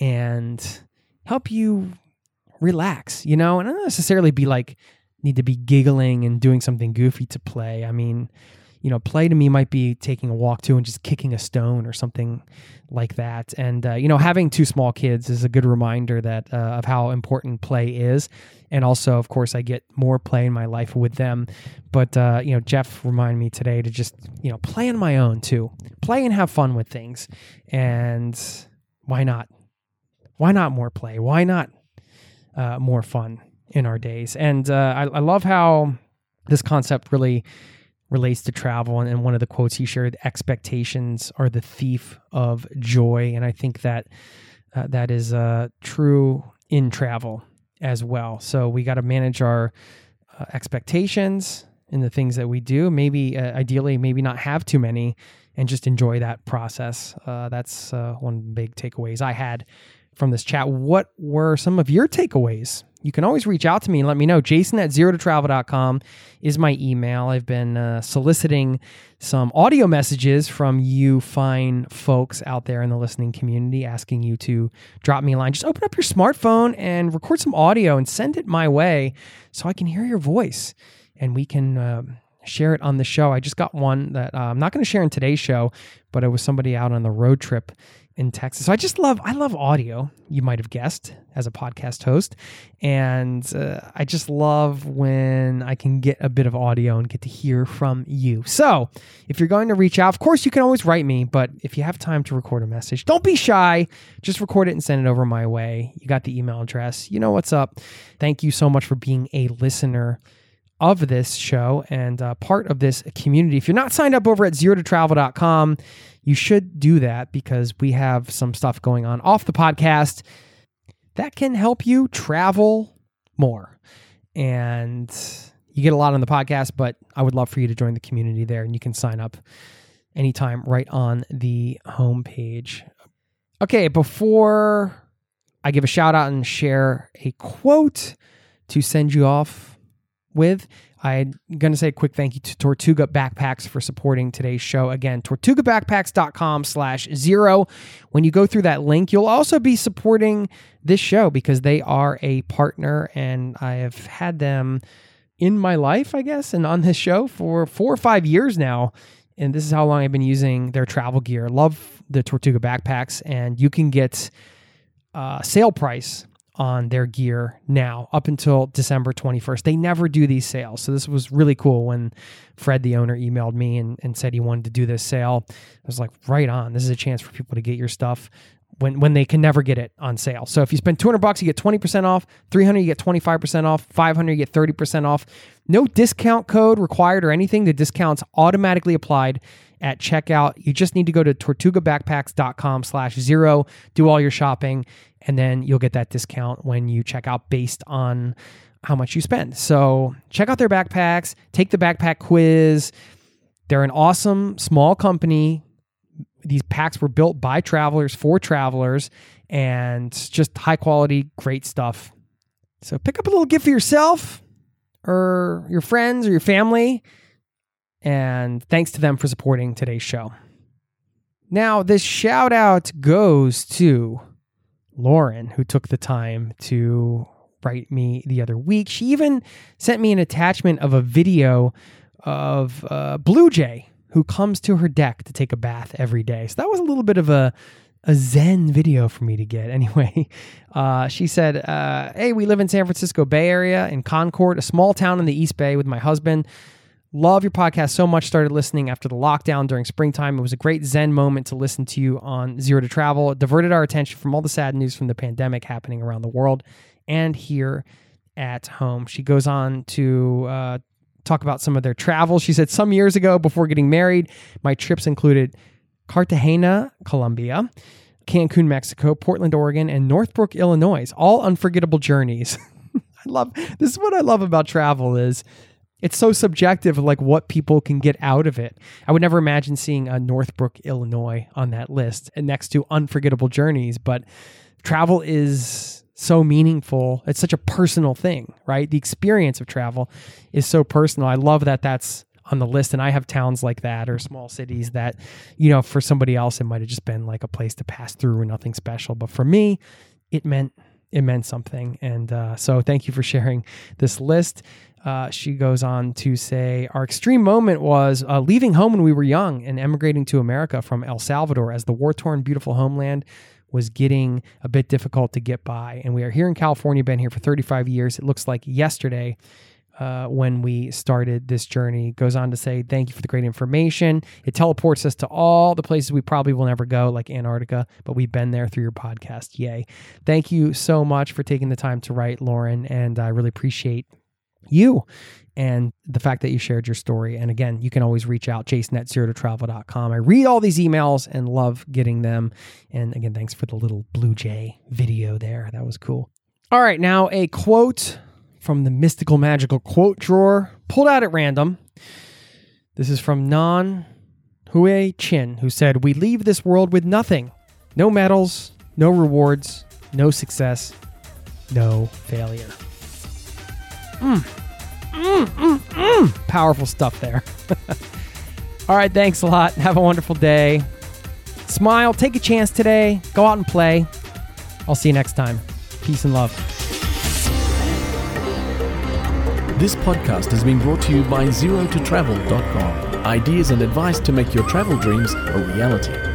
and help you relax, you know, and not necessarily be like need to be giggling and doing something goofy to play. I mean, you know, play to me might be taking a walk too and just kicking a stone or something like that. And uh, you know, having two small kids is a good reminder that uh, of how important play is. And also, of course, I get more play in my life with them. But uh, you know, Jeff reminded me today to just you know play on my own too, play and have fun with things. And why not? Why not more play? Why not uh, more fun in our days? And uh, I, I love how this concept really relates to travel. And, one of the quotes he shared expectations are the thief of joy. And I think that uh, that is uh, true in travel as well. So we got to manage our uh, expectations in the things that we do. Maybe, uh, ideally, maybe not have too many and just enjoy that process. Uh, that's uh, one big takeaways I had from this chat. What were some of your takeaways you can always reach out to me and let me know. Jason at zero to travel.com is my email. I've been uh, soliciting some audio messages from you fine folks out there in the listening community asking you to drop me a line. Just open up your smartphone and record some audio and send it my way so I can hear your voice and we can. Uh, share it on the show. I just got one that uh, I'm not going to share in today's show, but it was somebody out on the road trip in Texas. So I just love I love audio. You might have guessed as a podcast host, and uh, I just love when I can get a bit of audio and get to hear from you. So if you're going to reach out, of course you can always write me, but if you have time to record a message, don't be shy. Just record it and send it over my way. You got the email address. You know what's up. Thank you so much for being a listener of this show and uh, part of this community. If you're not signed up over at zero to travel.com, you should do that because we have some stuff going on off the podcast that can help you travel more. And you get a lot on the podcast, but I would love for you to join the community there and you can sign up anytime right on the homepage. Okay, before I give a shout out and share a quote to send you off with, I'm going to say a quick thank you to Tortuga Backpacks for supporting today's show. Again, tortugabackpacks.com slash zero. When you go through that link, you'll also be supporting this show because they are a partner and I have had them in my life, I guess, and on this show for four or five years now. And this is how long I've been using their travel gear. Love the Tortuga backpacks, and you can get uh, sale price on their gear now up until December 21st. They never do these sales. So this was really cool when Fred, the owner, emailed me and, and said he wanted to do this sale. I was like, right on. This is a chance for people to get your stuff when when they can never get it on sale. So if you spend 200 bucks, you get 20% off, 300 you get 25% off, 500 you get 30% off. No discount code required or anything. The discounts automatically applied at checkout. You just need to go to tortugabackpacks.com slash zero, do all your shopping, and then you'll get that discount when you check out based on how much you spend. So check out their backpacks, take the backpack quiz. They're an awesome small company. These packs were built by travelers for travelers and just high quality, great stuff. So pick up a little gift for yourself or your friends or your family and thanks to them for supporting today's show. Now, this shout out goes to Lauren, who took the time to write me the other week. She even sent me an attachment of a video of uh, Blue Jay, who comes to her deck to take a bath every day. So that was a little bit of a a Zen video for me to get. Anyway, uh, she said, uh, Hey, we live in San Francisco Bay Area in Concord, a small town in the East Bay with my husband. Love your podcast so much. Started listening after the lockdown during springtime. It was a great Zen moment to listen to you on Zero to Travel. It diverted our attention from all the sad news from the pandemic happening around the world and here at home. She goes on to uh, talk about some of their travel. She said, Some years ago, before getting married, my trips included Cartagena, Colombia, Cancun, Mexico, Portland, Oregon, and Northbrook, Illinois. All unforgettable journeys. I love this is what I love about travel is it's so subjective like what people can get out of it. I would never imagine seeing a Northbrook, Illinois on that list and next to unforgettable journeys, but travel is so meaningful. It's such a personal thing, right? The experience of travel is so personal. I love that that's on the list and I have towns like that or small cities that you know for somebody else it might have just been like a place to pass through and nothing special, but for me it meant it meant something. And uh, so thank you for sharing this list. Uh, she goes on to say, Our extreme moment was uh, leaving home when we were young and emigrating to America from El Salvador as the war torn, beautiful homeland was getting a bit difficult to get by. And we are here in California, been here for 35 years. It looks like yesterday uh, when we started this journey. Goes on to say, Thank you for the great information. It teleports us to all the places we probably will never go, like Antarctica, but we've been there through your podcast. Yay. Thank you so much for taking the time to write, Lauren. And I really appreciate you and the fact that you shared your story. And again, you can always reach out, jason at zero to travel.com. I read all these emails and love getting them. And again, thanks for the little Blue Jay video there. That was cool. All right, now a quote from the mystical magical quote drawer, pulled out at random. This is from Nan Hui Chin, who said, We leave this world with nothing no medals, no rewards, no success, no failure. Mm. Mm, mm, mm. Powerful stuff there. All right, thanks a lot. Have a wonderful day. Smile, take a chance today, go out and play. I'll see you next time. Peace and love. This podcast has been brought to you by ZeroToTravel.com. Ideas and advice to make your travel dreams a reality.